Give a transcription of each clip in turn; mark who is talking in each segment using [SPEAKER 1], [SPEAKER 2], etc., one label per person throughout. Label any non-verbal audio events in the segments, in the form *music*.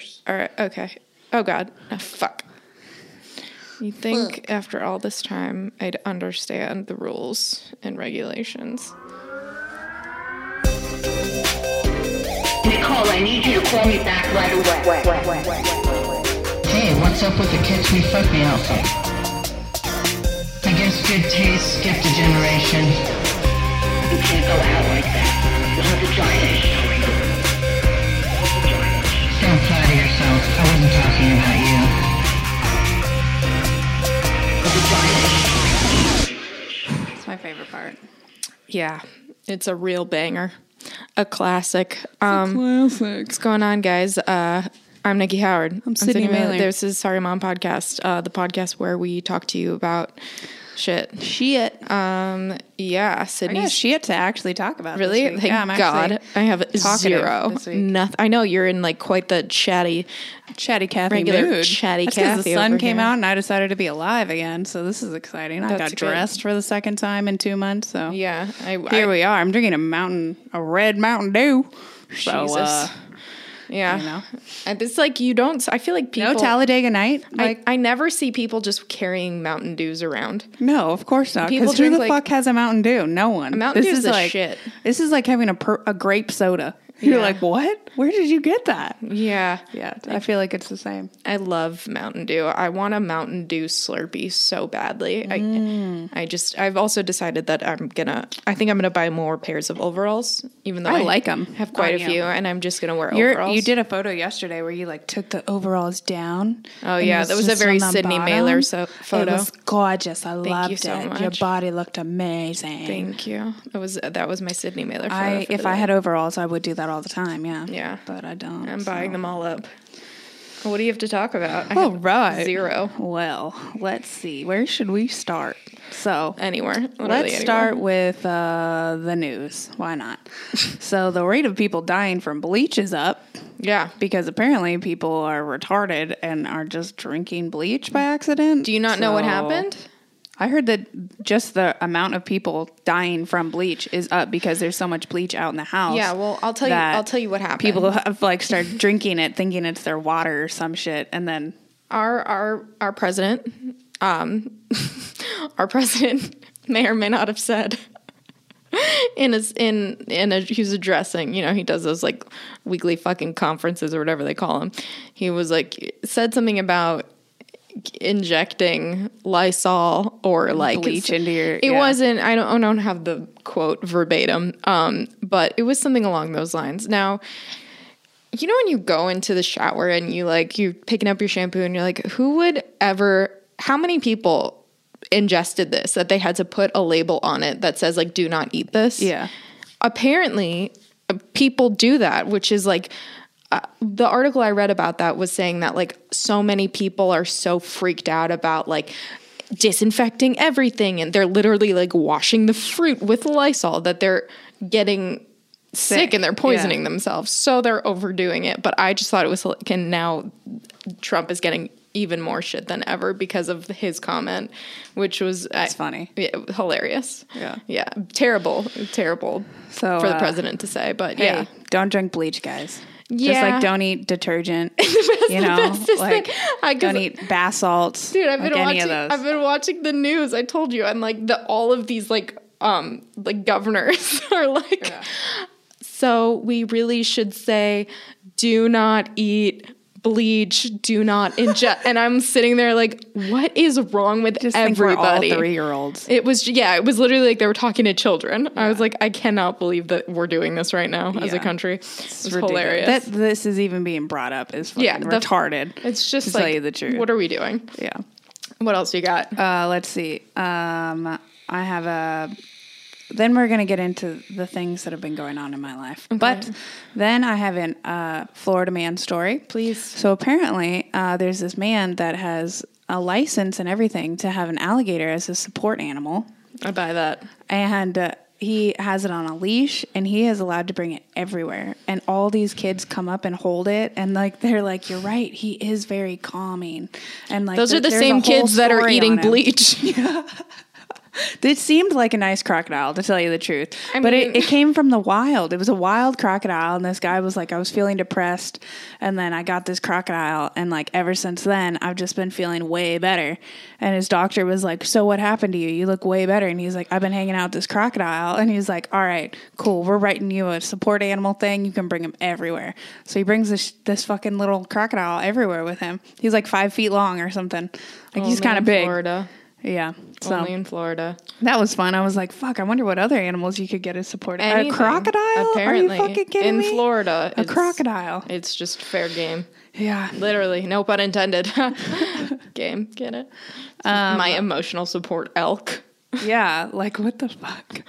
[SPEAKER 1] first.
[SPEAKER 2] All right. Okay. Oh God. Oh, fuck. You think after all this time I'd understand the rules and regulations?
[SPEAKER 3] Nicole, I need you to call me back right away.
[SPEAKER 4] Hey, what's up with the catch me fuck me outfit? I guess good taste skipped a generation.
[SPEAKER 3] You can't go out like that. You'll have vagina showing.
[SPEAKER 4] Don't flatter yourself. I wasn't talking about you.
[SPEAKER 1] It's my favorite part.
[SPEAKER 2] Yeah, it's a real banger, a classic. Um,
[SPEAKER 1] Classic.
[SPEAKER 2] what's going on, guys? Uh, I'm Nikki Howard. I'm
[SPEAKER 1] Sydney Mailer.
[SPEAKER 2] This is Sorry Mom podcast, uh, the podcast where we talk to you about shit.
[SPEAKER 1] Shit.
[SPEAKER 2] Um, yeah,
[SPEAKER 1] got shit to actually talk about.
[SPEAKER 2] Really? Thank
[SPEAKER 1] yeah, I'm
[SPEAKER 2] God. I have zero. Nothing. I know you're in like quite the chatty.
[SPEAKER 1] chatty Kathy
[SPEAKER 2] Regular
[SPEAKER 1] mood.
[SPEAKER 2] chatty
[SPEAKER 1] That's
[SPEAKER 2] Kathy
[SPEAKER 1] the sun came
[SPEAKER 2] here.
[SPEAKER 1] out and I decided to be alive again. So this is exciting. I got
[SPEAKER 2] good.
[SPEAKER 1] dressed for the second time in two months. So
[SPEAKER 2] Yeah. I,
[SPEAKER 1] here
[SPEAKER 2] I,
[SPEAKER 1] we are. I'm drinking a mountain, a red Mountain Dew. So
[SPEAKER 2] Jesus.
[SPEAKER 1] uh,
[SPEAKER 2] yeah.
[SPEAKER 1] you know.
[SPEAKER 2] And it's like you don't. I feel like people.
[SPEAKER 1] no Talladega Night. Like
[SPEAKER 2] I, I never see people just carrying Mountain Dews around.
[SPEAKER 1] no, of course not. Because who the
[SPEAKER 2] like-
[SPEAKER 1] fuck has a Mountain Dew? No one.
[SPEAKER 2] Mountain
[SPEAKER 1] this
[SPEAKER 2] Dew's
[SPEAKER 1] is like
[SPEAKER 2] shit.
[SPEAKER 1] this is like having a per, a grape soda. You're
[SPEAKER 2] Yeah.
[SPEAKER 1] like, what? Where did you get that?
[SPEAKER 2] Yeah.
[SPEAKER 1] Yeah, I feel like it's the same.
[SPEAKER 2] I love Mountain Dew. I want a Mountain Dew Slurpee so badly.
[SPEAKER 1] Mm.
[SPEAKER 2] I, I just. I've also decided that I'm gonna. I think I'm gonna buy more pairs of overalls, even though
[SPEAKER 1] I like 'em.
[SPEAKER 2] Have quite a few, and I'm just gonna wear
[SPEAKER 1] You're,
[SPEAKER 2] overalls.
[SPEAKER 1] you did a photo yesterday where you like took the overalls down.
[SPEAKER 2] Oh, yeah, that was a very Sydney
[SPEAKER 1] bottom.
[SPEAKER 2] Mailer so- photo.
[SPEAKER 1] It was gorgeous. I loved
[SPEAKER 2] you so
[SPEAKER 1] it. Your body looked amazing.
[SPEAKER 2] Thank you. That was that was my Sydney Mailer. Photo
[SPEAKER 1] I if I
[SPEAKER 2] day.
[SPEAKER 1] had overalls, I would do that all the time. Yeah.
[SPEAKER 2] Yeah.
[SPEAKER 1] But I don't.
[SPEAKER 2] I'm buying
[SPEAKER 1] so.
[SPEAKER 2] them all up. What do you have to talk about? I
[SPEAKER 1] All
[SPEAKER 2] have
[SPEAKER 1] right.
[SPEAKER 2] Zero.
[SPEAKER 1] Well, let's see. Where should we start? So
[SPEAKER 2] Anywhere.
[SPEAKER 1] Let's
[SPEAKER 2] anywhere.
[SPEAKER 1] start with uh, the news. Why not? *laughs* so the rate of people dying from bleach is up
[SPEAKER 2] Yeah.
[SPEAKER 1] because apparently people are retarded and are just drinking bleach by accident.
[SPEAKER 2] Do you not know what happened?
[SPEAKER 1] I heard that just the amount of people dying from bleach is up because there's so much bleach out in the house.
[SPEAKER 2] Yeah, well, I'll tell you- I'll tell you what happened.
[SPEAKER 1] People have like started *laughs* drinking it, thinking it's their water or some shit, and then
[SPEAKER 2] Our our our president, um, *laughs* our president *laughs* may or may not have said in his in in a he was addressing, you know, he does those like weekly fucking conferences or whatever they call them. He was like said something about injecting Lysol or like
[SPEAKER 1] Bleach into your-
[SPEAKER 2] It
[SPEAKER 1] yeah.
[SPEAKER 2] wasn't. I don't. I don't have the quote verbatim. Um, but it was something along those lines. Now, you know when you go into the shower and you like you're picking up your shampoo and you're like, who would ever? How many people ingested this that they had to put a label on it that says like, do not eat this?
[SPEAKER 1] Yeah.
[SPEAKER 2] Apparently, uh, people do that, which is like. Uh, the article I read about that was saying that like so many people are so freaked out about like disinfecting everything and they're literally like washing the fruit with Lysol that they're getting sick,
[SPEAKER 1] Sick,
[SPEAKER 2] and they're poisoning
[SPEAKER 1] yeah.
[SPEAKER 2] themselves. So they're overdoing it. But I just thought it was like, and now Trump is getting even more shit than ever because of his comment, which was
[SPEAKER 1] It's funny.
[SPEAKER 2] yeah, hilarious.
[SPEAKER 1] Yeah.
[SPEAKER 2] yeah, terrible, terrible
[SPEAKER 1] So,
[SPEAKER 2] for the
[SPEAKER 1] uh,
[SPEAKER 2] president to say. But
[SPEAKER 1] hey,
[SPEAKER 2] yeah,
[SPEAKER 1] don't drink bleach, guys. Just
[SPEAKER 2] Yeah.
[SPEAKER 1] like don't eat detergent. *laughs* you know,
[SPEAKER 2] bestest
[SPEAKER 1] like
[SPEAKER 2] thing. I-
[SPEAKER 1] don't eat bath salts.
[SPEAKER 2] dude, I've been
[SPEAKER 1] like any
[SPEAKER 2] watching.
[SPEAKER 1] those.
[SPEAKER 2] I've been watching the news. I told you, and like the all of these like um like governors *laughs* are like. So we really should say, do not eat bleach. Do not ingest. and I'm sitting there like, what is wrong with
[SPEAKER 1] Just all
[SPEAKER 2] everybody?
[SPEAKER 1] three-year-olds.
[SPEAKER 2] It was yeah, it was literally like they were talking to children. I was like, I cannot believe that we're doing this right now as a country. It's,
[SPEAKER 1] ridiculous.
[SPEAKER 2] hilarious.
[SPEAKER 1] That this is even being brought up is fucking
[SPEAKER 2] Yeah, the-
[SPEAKER 1] retarded.
[SPEAKER 2] it's just
[SPEAKER 1] to
[SPEAKER 2] like
[SPEAKER 1] tell you the truth.
[SPEAKER 2] what are we doing?
[SPEAKER 1] yeah.
[SPEAKER 2] What else you got?
[SPEAKER 1] Uh, let's see. Um, I have a. Then we're gonna get into the things that have been going on in my life. But then I have an uh, Florida man story.
[SPEAKER 2] Please.
[SPEAKER 1] So apparently, uh, there's this man that has a license and everything to have an alligator as a support animal,
[SPEAKER 2] I buy that.
[SPEAKER 1] and uh, he has it on a leash, and he is allowed to bring it everywhere. And all these kids come up and hold it, and like they're like, "You're right, he is very calming." And like
[SPEAKER 2] Those
[SPEAKER 1] th-
[SPEAKER 2] are the same kids that are eating
[SPEAKER 1] bleach. *laughs* him. *laughs* It seemed like a nice crocodile, to tell you the truth.
[SPEAKER 2] I
[SPEAKER 1] but
[SPEAKER 2] mean-
[SPEAKER 1] it, it came from the wild. It was a wild crocodile, and this guy was like, I was feeling depressed, and then I got this crocodile, and like ever since then, I've just been feeling way better. And his doctor was like, So what happened to you? You look way better. And he's like, I've been hanging out with this crocodile, and he's like, All right, cool. We're writing you a support animal thing. You can bring him everywhere. So he brings this this fucking little crocodile everywhere with him. He's like five feet long or something. Like he's
[SPEAKER 2] oh,
[SPEAKER 1] kind of big.
[SPEAKER 2] Florida.
[SPEAKER 1] Yeah. So.
[SPEAKER 2] Only in Florida.
[SPEAKER 1] That was fun. I was like, "Fuck! I wonder what other animals you could get as support."
[SPEAKER 2] Anything,
[SPEAKER 1] A crocodile?
[SPEAKER 2] Apparently,
[SPEAKER 1] Are you fucking kidding
[SPEAKER 2] in
[SPEAKER 1] me?
[SPEAKER 2] Florida,
[SPEAKER 1] A
[SPEAKER 2] it's-
[SPEAKER 1] crocodile.
[SPEAKER 2] It's just fair game.
[SPEAKER 1] Yeah.
[SPEAKER 2] Literally, no pun intended. *laughs* game, get it?
[SPEAKER 1] Um,
[SPEAKER 2] My emotional support elk.
[SPEAKER 1] Yeah. Like what the fuck?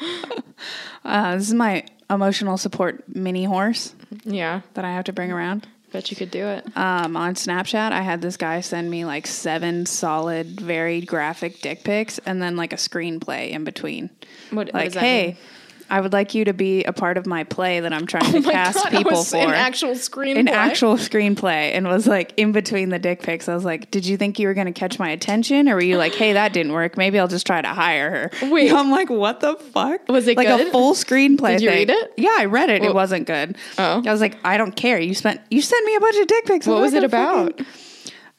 [SPEAKER 1] *laughs* uh, this is my emotional support mini horse
[SPEAKER 2] Yeah,
[SPEAKER 1] that I have to bring around.
[SPEAKER 2] Bet you could do it.
[SPEAKER 1] Um, on Snapchat, I had this guy send me like seven solid, very graphic dick pics, and then like a screenplay in between.
[SPEAKER 2] What, what
[SPEAKER 1] Like,
[SPEAKER 2] that
[SPEAKER 1] hey.
[SPEAKER 2] mean?
[SPEAKER 1] I would like you to be a part of my play that I'm trying oh to
[SPEAKER 2] Oh my
[SPEAKER 1] cast
[SPEAKER 2] God,
[SPEAKER 1] people
[SPEAKER 2] was
[SPEAKER 1] for.
[SPEAKER 2] an actual screenplay.
[SPEAKER 1] an actual screenplay and was like in between the dick pics. I was like, "Did you think you were going to catch my attention, or were you like, hey, that didn't work. Maybe I'll just try to hire her."
[SPEAKER 2] Wait. *laughs*
[SPEAKER 1] I'm like, "What the fuck?"
[SPEAKER 2] Was it
[SPEAKER 1] like
[SPEAKER 2] good?
[SPEAKER 1] a full screenplay?
[SPEAKER 2] Did you
[SPEAKER 1] thing.
[SPEAKER 2] read it?
[SPEAKER 1] Yeah, I read it.
[SPEAKER 2] Well-
[SPEAKER 1] it wasn't good.
[SPEAKER 2] Oh.
[SPEAKER 1] I was like, "I don't care. You spent you sent me a bunch of dick pics. I'm
[SPEAKER 2] What was it about?
[SPEAKER 1] fucking-"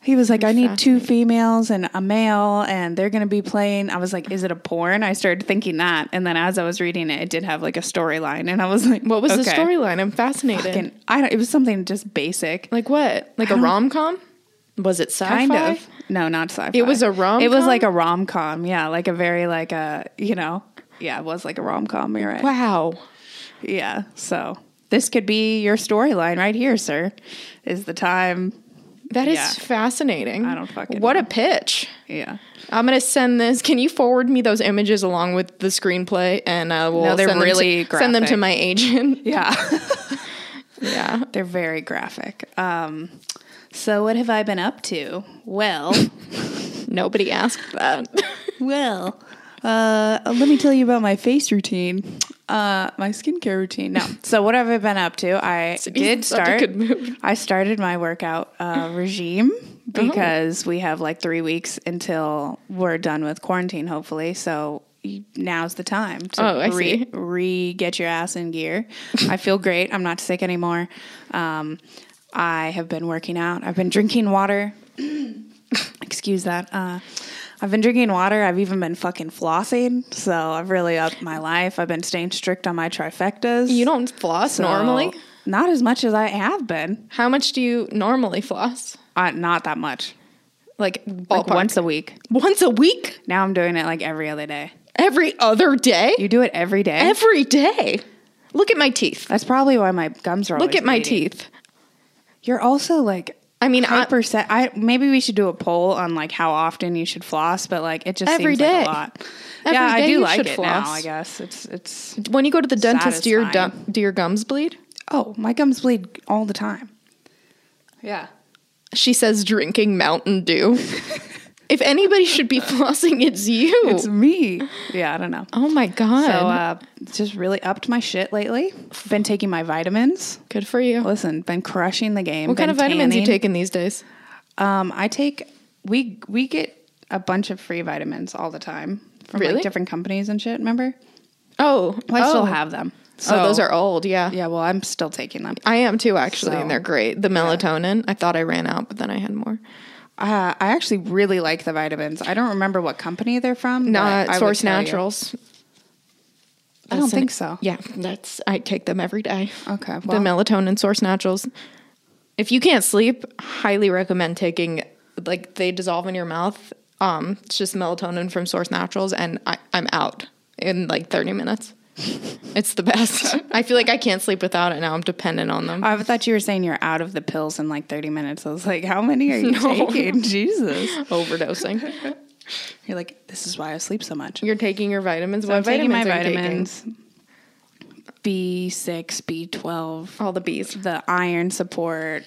[SPEAKER 1] He was like, I need two females and a male, and they're going to be playing. I was like, is it a porn? I started thinking that. And then as I was reading it, it did have like a storyline. And I was like,
[SPEAKER 2] What was the
[SPEAKER 1] okay.
[SPEAKER 2] storyline? I'm fascinated.
[SPEAKER 1] Fucking- I don't, it was something just basic.
[SPEAKER 2] like what? Like a
[SPEAKER 1] don't-
[SPEAKER 2] rom com? Was it sci-fi?
[SPEAKER 1] kind of. No, not sci-fi.
[SPEAKER 2] It was a rom.
[SPEAKER 1] It was like a rom com. Yeah, like a very like a you know. Yeah, it was like a rom com. You're right.
[SPEAKER 2] Wow.
[SPEAKER 1] Yeah. So this could be your storyline right here, sir. Is the time?
[SPEAKER 2] That is
[SPEAKER 1] Yeah.
[SPEAKER 2] fascinating.
[SPEAKER 1] I don't fucking
[SPEAKER 2] What
[SPEAKER 1] know.
[SPEAKER 2] a pitch.
[SPEAKER 1] Yeah.
[SPEAKER 2] I'm gonna send this. Can you forward me those images along with the screenplay, and I will
[SPEAKER 1] No, they're
[SPEAKER 2] send them
[SPEAKER 1] really
[SPEAKER 2] to, send them to my agent. *laughs*
[SPEAKER 1] Yeah. *laughs*
[SPEAKER 2] yeah.
[SPEAKER 1] They're very graphic. Um. So what have I been up to? Well. *laughs*
[SPEAKER 2] Nobody asked that.
[SPEAKER 1] Well, uh, let me tell you about my face routine, uh, my skincare routine. No, *laughs* so what have I been up to? I did start. I started my workout uh, *laughs* regime because we have like three weeks until we're done with quarantine, hopefully. So now's the time to
[SPEAKER 2] Oh, I
[SPEAKER 1] re,
[SPEAKER 2] see.
[SPEAKER 1] re get your ass in gear. I feel great. I'm not sick anymore. Um, I have been working out. I've been drinking water. *clears throat* Excuse that. Uh, I've been drinking water. I've even been fucking flossing. So I've really upped my life. I've been staying strict on my trifectas.
[SPEAKER 2] You don't floss
[SPEAKER 1] So,
[SPEAKER 2] normally.
[SPEAKER 1] Not as much as I have been.
[SPEAKER 2] How much do you normally floss?
[SPEAKER 1] Uh, not that much.
[SPEAKER 2] Like,
[SPEAKER 1] Like once a week.
[SPEAKER 2] once a week,
[SPEAKER 1] Now I'm doing it like every other day.
[SPEAKER 2] every other day,
[SPEAKER 1] You do it every day.
[SPEAKER 2] every day. Look at my teeth.
[SPEAKER 1] That's probably why my gums are.
[SPEAKER 2] Look at my
[SPEAKER 1] bleeding.
[SPEAKER 2] teeth.
[SPEAKER 1] You're also like.
[SPEAKER 2] I mean,
[SPEAKER 1] set. I maybe we should do a poll on like how often you should floss, but like it just
[SPEAKER 2] Every
[SPEAKER 1] seems
[SPEAKER 2] day.
[SPEAKER 1] like a lot.
[SPEAKER 2] Every
[SPEAKER 1] yeah, I do like it
[SPEAKER 2] floss.
[SPEAKER 1] now. I guess it's it's.
[SPEAKER 2] when you go to the dentist, do your dum- do your gums bleed?
[SPEAKER 1] Oh, my gums bleed all the time. Yeah.
[SPEAKER 2] She says drinking Mountain Dew. *laughs* if anybody should be *laughs* flossing, it's you.
[SPEAKER 1] It's me. Yeah, I don't know.
[SPEAKER 2] oh my god.
[SPEAKER 1] So uh, just really upped my shit lately. Been taking my vitamins.
[SPEAKER 2] Good for you.
[SPEAKER 1] Listen, been crushing the game.
[SPEAKER 2] what kind of vitamins you taking these days?
[SPEAKER 1] Um, I take we we get a bunch of free vitamins all the time from
[SPEAKER 2] Really?
[SPEAKER 1] like different companies and shit. Remember?
[SPEAKER 2] Oh,
[SPEAKER 1] Well, I
[SPEAKER 2] oh.
[SPEAKER 1] still have them. So
[SPEAKER 2] oh, those are old. Yeah.
[SPEAKER 1] yeah. Well, I'm still taking them.
[SPEAKER 2] I am too, actually,
[SPEAKER 1] So,
[SPEAKER 2] and they're great. The melatonin. I thought I ran out, but then I had more.
[SPEAKER 1] Uh, I actually really like the vitamins. I don't remember what company they're from.
[SPEAKER 2] Not Source. Naturals.
[SPEAKER 1] I don't
[SPEAKER 2] an-
[SPEAKER 1] think so.
[SPEAKER 2] Yeah, that's I take them every day.
[SPEAKER 1] Okay,
[SPEAKER 2] the melatonin Source Naturals. If you can't sleep, highly recommend taking. Like they dissolve in your mouth. Um, it's just melatonin from Source Naturals, and I, I'm out in like 30 minutes. It's the best. I feel like I can't sleep without it now. I'm dependent on them.
[SPEAKER 1] I thought you were saying you're out of the pills in like 30 minutes. I was like, how many are you taking? *laughs* Jesus.
[SPEAKER 2] Overdosing.
[SPEAKER 1] You're like, this is why I sleep so much.
[SPEAKER 2] You're taking your vitamins.
[SPEAKER 1] So
[SPEAKER 2] what
[SPEAKER 1] I'm taking my
[SPEAKER 2] vitamins are you
[SPEAKER 1] vitamins. B6, B12,
[SPEAKER 2] All the bees.
[SPEAKER 1] the iron support,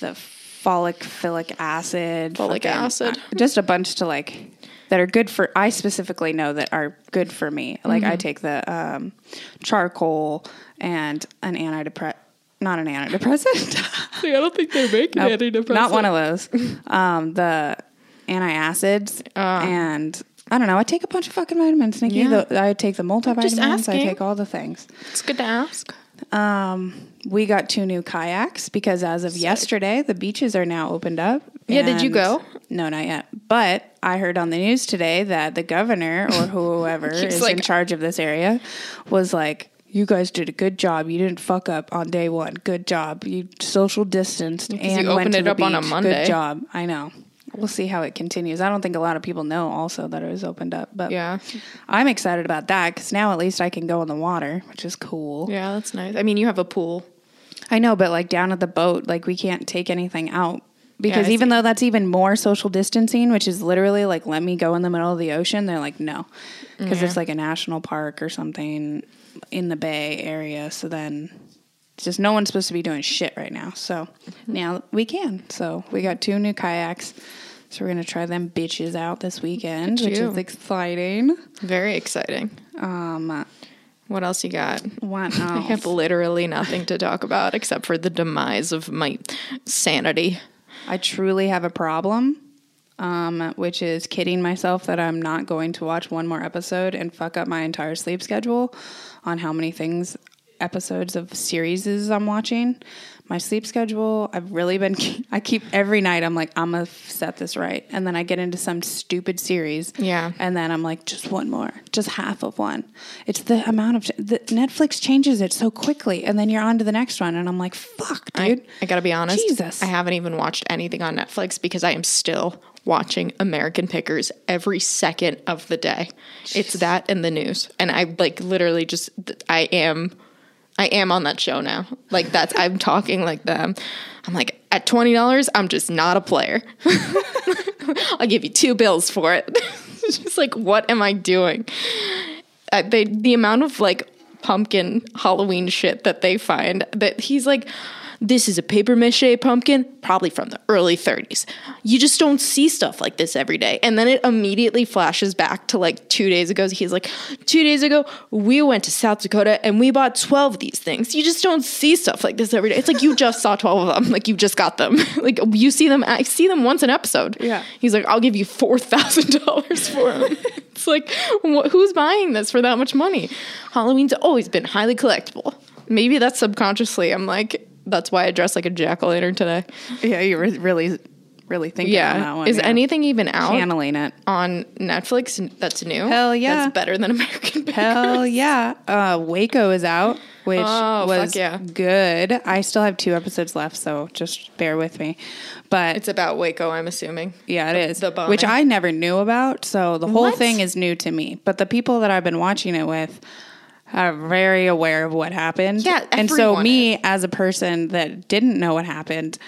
[SPEAKER 1] the folic acid,
[SPEAKER 2] Folic
[SPEAKER 1] fucking-
[SPEAKER 2] acid.
[SPEAKER 1] uh, just a bunch to like that are good for. I specifically know that are good for me. Like
[SPEAKER 2] Mm-hmm.
[SPEAKER 1] I take the um, charcoal and an antidepressant. Not an antidepressant. *laughs*
[SPEAKER 2] I don't think they're making
[SPEAKER 1] Nope, not one of those. Um, the antacids
[SPEAKER 2] Ah.
[SPEAKER 1] and I don't know. I take a bunch of fucking vitamins, Nikki.
[SPEAKER 2] Yeah.
[SPEAKER 1] The, I take the multivitamins.
[SPEAKER 2] just
[SPEAKER 1] I take all the things.
[SPEAKER 2] It's good to ask.
[SPEAKER 1] Um, we got two new kayaks because as of yesterday, the beaches are now opened up.
[SPEAKER 2] Yeah, did you go?
[SPEAKER 1] No, not yet. But I heard on the news today that the governor or *laughs* whoever is in charge of this area was like, "You guys did a good job. You didn't fuck up on day one. Good job. You social distanced and
[SPEAKER 2] you
[SPEAKER 1] went
[SPEAKER 2] opened
[SPEAKER 1] to
[SPEAKER 2] it
[SPEAKER 1] the
[SPEAKER 2] up on a. Monday.
[SPEAKER 1] Good job. I know." We'll see how it continues. I don't think a lot of people know also that it was opened up, but
[SPEAKER 2] Yeah.
[SPEAKER 1] I'm excited about that because now at least I can go in the water, which is cool.
[SPEAKER 2] Yeah, that's nice. I mean, you have a pool.
[SPEAKER 1] I know, but like down at the boat, like we can't take anything out because
[SPEAKER 2] I
[SPEAKER 1] even though that's even more social distancing, which is literally like let me go in the middle of the ocean, they're like no, because it's like a national park or something in the Bay Area. So then it's just no one's supposed to be doing shit right now. So now we can. So we got two new kayaks. So we're gonna try them bitches out this weekend, which is exciting.
[SPEAKER 2] Very exciting.
[SPEAKER 1] Um,
[SPEAKER 2] What else you got?
[SPEAKER 1] what *laughs*
[SPEAKER 2] I have literally nothing to talk about except for the demise of my sanity.
[SPEAKER 1] I truly have a problem, um, which is kidding myself that I'm not going to watch one more episode and fuck up my entire sleep schedule on how many things, episodes of series I'm watching. My sleep schedule, I've really been, I keep every night, I'm like, I'm gonna set this right. And then I get into some stupid series.
[SPEAKER 2] Yeah.
[SPEAKER 1] And then I'm like, just one more, just half of one. It's the amount of, the Netflix changes it so quickly. And then you're on to the next one. And I'm like, fuck, dude.
[SPEAKER 2] I, I gotta be honest.
[SPEAKER 1] Jesus.
[SPEAKER 2] I haven't even watched anything on Netflix because I am still watching American Pickers every second of the day. It's that and the news. And I like literally just I am I am on that show now. Like that's I'm talking like them. I'm like at twenty dollars, I'm just not a player. *laughs* I'll give you two bills for it. *laughs* it's just like what am I doing? uh, they the amount of like pumpkin Halloween shit that they find that he's like this is a paper mache pumpkin, probably from the early 30s. You just don't see stuff like this every day. And then it immediately flashes back to like two days ago. He's like, two days ago, we went to South Dakota and we bought 12 of these things. You just don't see stuff like this every day. It's like you just saw 12 of them. *laughs* Like you just got them. *laughs* like you see them, I see them once an episode.
[SPEAKER 1] Yeah.
[SPEAKER 2] He's like, I'll give you $4,000 for them. *laughs* it's like, wh- who's buying this for that much money? Halloween's always been highly collectible. Maybe that's subconsciously. I'm like, that's why I dress like a jack o' lantern today.
[SPEAKER 1] Yeah, you were really, really thinking on that
[SPEAKER 2] Yeah.
[SPEAKER 1] one.
[SPEAKER 2] Is
[SPEAKER 1] yeah.
[SPEAKER 2] anything even out
[SPEAKER 1] channeling it?
[SPEAKER 2] on Netflix that's new?
[SPEAKER 1] Hell yeah.
[SPEAKER 2] That's better than *laughs* American Pickers.
[SPEAKER 1] Hell yeah! Uh, Waco is out, which
[SPEAKER 2] Oh,
[SPEAKER 1] was
[SPEAKER 2] yeah.
[SPEAKER 1] good. I still have two episodes left, so just bear with me. But
[SPEAKER 2] It's about Waco, I'm assuming.
[SPEAKER 1] yeah, it is,
[SPEAKER 2] the bombing.
[SPEAKER 1] which I never knew about. So the whole
[SPEAKER 2] What?
[SPEAKER 1] thing is new to me. But the people that I've been watching it with are very aware of what happened.
[SPEAKER 2] Yeah,
[SPEAKER 1] and so me as a person that didn't know what happened.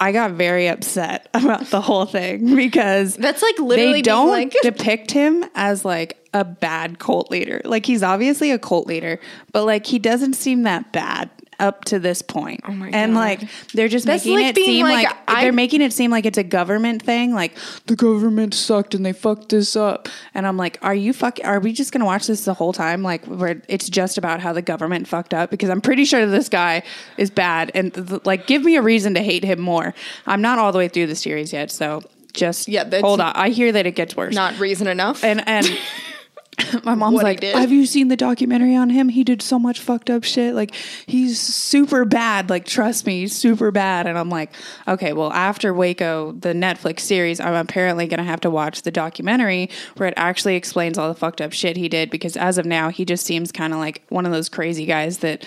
[SPEAKER 1] I got very upset *laughs* about the whole thing because
[SPEAKER 2] That's like literally
[SPEAKER 1] they don't
[SPEAKER 2] like- *laughs*
[SPEAKER 1] depict him as like a bad cult leader. Like he's obviously a cult leader, but like he doesn't seem that bad up to this point. Oh
[SPEAKER 2] my
[SPEAKER 1] and
[SPEAKER 2] God.
[SPEAKER 1] like they're just
[SPEAKER 2] That's
[SPEAKER 1] making
[SPEAKER 2] like
[SPEAKER 1] it seem
[SPEAKER 2] like,
[SPEAKER 1] like,
[SPEAKER 2] I-
[SPEAKER 1] they're making it seem like it's a government thing. Like the government sucked and they fucked this up. And I'm like, are you fuck? Are we just gonna watch this the whole time? Like where it's just about how the government fucked up? Because I'm pretty sure this guy is bad. And th- like, give me a reason to hate him more. I'm not all the way through the series yet, so. Just
[SPEAKER 2] Yeah,
[SPEAKER 1] hold on. I hear that it gets worse.
[SPEAKER 2] not reason enough.
[SPEAKER 1] And and *laughs* *laughs* my mom's like. "Have you seen the documentary on him? He did so much fucked up shit. Like he's super bad. Like trust me, he's super bad." And I'm like, "Okay, well, after Waco, the Netflix series, I'm apparently going to have to watch the documentary where it actually explains all the fucked up shit he did because as of now, he just seems kind of like one of those crazy guys that,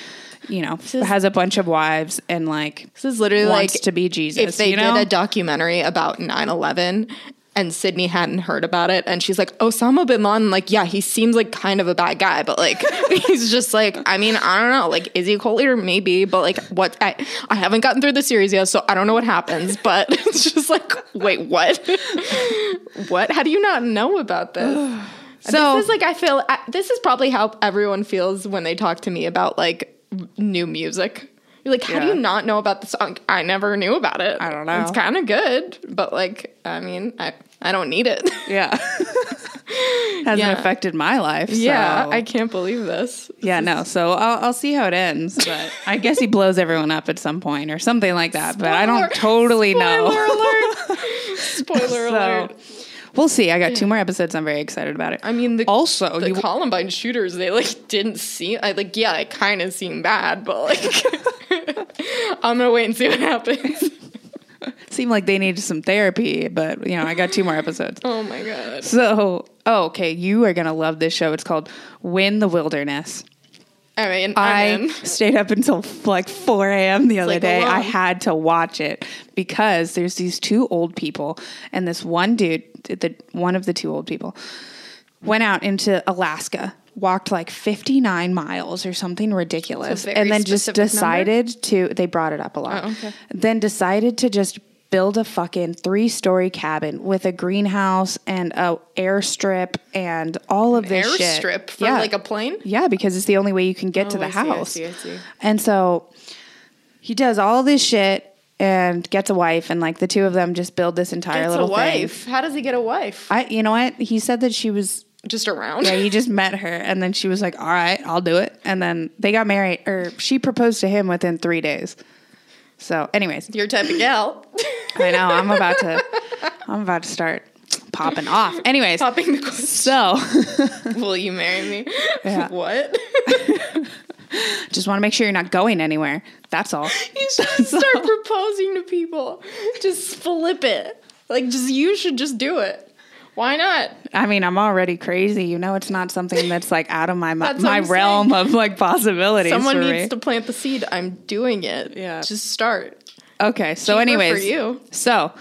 [SPEAKER 1] you know,
[SPEAKER 2] is-
[SPEAKER 1] has a bunch of wives and like
[SPEAKER 2] This is literally
[SPEAKER 1] wants
[SPEAKER 2] like
[SPEAKER 1] to be Jesus.
[SPEAKER 2] If they
[SPEAKER 1] you know?
[SPEAKER 2] did a documentary about 9/11 and Sydney hadn't heard about it, and she's like, Osama bin Laden, like, yeah, he seems like kind of a bad guy, but like, *laughs* he's just like, I mean, I don't know, like, is he a cult leader? Maybe, but like, what? I, I haven't gotten through the series yet, so I don't know what happens. But *laughs* it's just like, wait, what? *laughs* what? How do you not know about this? *sighs*
[SPEAKER 1] So-
[SPEAKER 2] this is like I feel I, this is probably how everyone feels when they talk to me about like new music. You're like, how do you not know about the song? I never knew about it.
[SPEAKER 1] I don't know.
[SPEAKER 2] It's kind of good, but like, I mean, I I don't need it.
[SPEAKER 1] yeah. *laughs* Hasn't
[SPEAKER 2] Yeah.
[SPEAKER 1] affected my life.
[SPEAKER 2] yeah, I can't believe this.
[SPEAKER 1] Yeah, no. So I'll, I'll see how it ends, but I guess he blows everyone up at some point or something like that. But I don't totally know.
[SPEAKER 2] Spoiler alert! *laughs* Spoiler
[SPEAKER 1] So,
[SPEAKER 2] alert!
[SPEAKER 1] we'll see. I got two more episodes. I'm very excited about it.
[SPEAKER 2] I mean, the,
[SPEAKER 1] also,
[SPEAKER 2] the
[SPEAKER 1] you,
[SPEAKER 2] Columbine shooters, they like didn't seem. I like, yeah, it kind of seemed bad, but like, *laughs* I'm gonna wait and see what happens. *laughs*
[SPEAKER 1] seemed like they needed some therapy, but you know, I got two more episodes. *laughs*
[SPEAKER 2] Oh my god.
[SPEAKER 1] So, oh, okay, you are gonna love this show. It's called Win the Wilderness.
[SPEAKER 2] I mean,
[SPEAKER 1] I
[SPEAKER 2] I'm in.
[SPEAKER 1] stayed up until like 4 a.m. the other
[SPEAKER 2] like
[SPEAKER 1] day. I had to watch it because there's these two old people, and this one dude, the one of the two old people, went out into Alaska, walked like 59 miles or something ridiculous,
[SPEAKER 2] very
[SPEAKER 1] and then just
[SPEAKER 2] specific number?
[SPEAKER 1] decided to. They brought it up a lot.
[SPEAKER 2] Oh, okay.
[SPEAKER 1] Then decided to just build a fucking three story cabin with a greenhouse and a airstrip and all of this shit.
[SPEAKER 2] Airstrip for like a plane.
[SPEAKER 1] Yeah, because it's the only way you can get oh, to
[SPEAKER 2] Oh,
[SPEAKER 1] the
[SPEAKER 2] I see, I
[SPEAKER 1] house.
[SPEAKER 2] see, I see.
[SPEAKER 1] And so he does all this shit and gets a wife, and like the two of them just build this entire
[SPEAKER 2] Gets a
[SPEAKER 1] little
[SPEAKER 2] wife.
[SPEAKER 1] thing.
[SPEAKER 2] How does he get a wife?
[SPEAKER 1] I, you know what? He said that she was.
[SPEAKER 2] Just around.
[SPEAKER 1] Yeah, he just *laughs* met her, and then she was like, "All right, I'll do it." And then they got married, or she proposed to him within three days. So, anyways,
[SPEAKER 2] Your type of gal. *laughs*
[SPEAKER 1] I know I'm about to, I'm about to start popping off. Anyways,
[SPEAKER 2] Popping the question.
[SPEAKER 1] so *laughs*
[SPEAKER 2] Will you marry me?
[SPEAKER 1] Yeah.
[SPEAKER 2] what?
[SPEAKER 1] just want to make sure you're not going anywhere. That's all.
[SPEAKER 2] You should start proposing to people. Just flip it. Like, just you should just do it. Why not?
[SPEAKER 1] I mean, I'm already crazy. You know, it's not something that's like out of my my realm of like possibilities.
[SPEAKER 2] Someone needs
[SPEAKER 1] me.
[SPEAKER 2] to plant the seed. I'm doing it.
[SPEAKER 1] Yeah.
[SPEAKER 2] Just start.
[SPEAKER 1] Okay, so
[SPEAKER 2] Cheaper
[SPEAKER 1] anyways,
[SPEAKER 2] for you.
[SPEAKER 1] so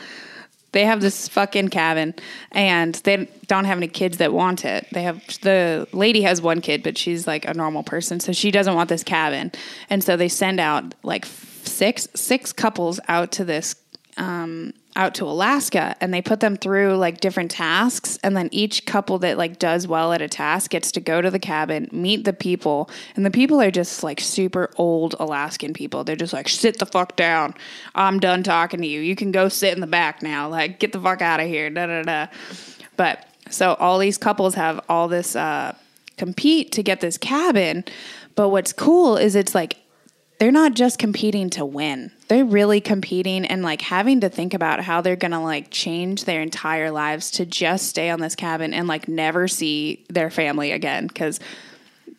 [SPEAKER 1] they have this fucking cabin, and they don't have any kids that want it. They have the lady has one kid, but she's like a normal person, so she doesn't want this cabin, and so they send out like six six couples out to this. Um, out to Alaska and they put them through like different tasks and then each couple that like does well at a task gets to go to the cabin meet the people and the people are just like super old Alaskan people. They're just like sit the fuck down. I'm done talking to you. You can go sit in the back now. Like get the fuck out of here. Da da da. But so all these couples have all this uh compete to get this cabin but what's cool is it's like they're not just competing to win. They're really competing and like having to think about how they're to like change their entire lives to just stay on this cabin and like never see their family again cuz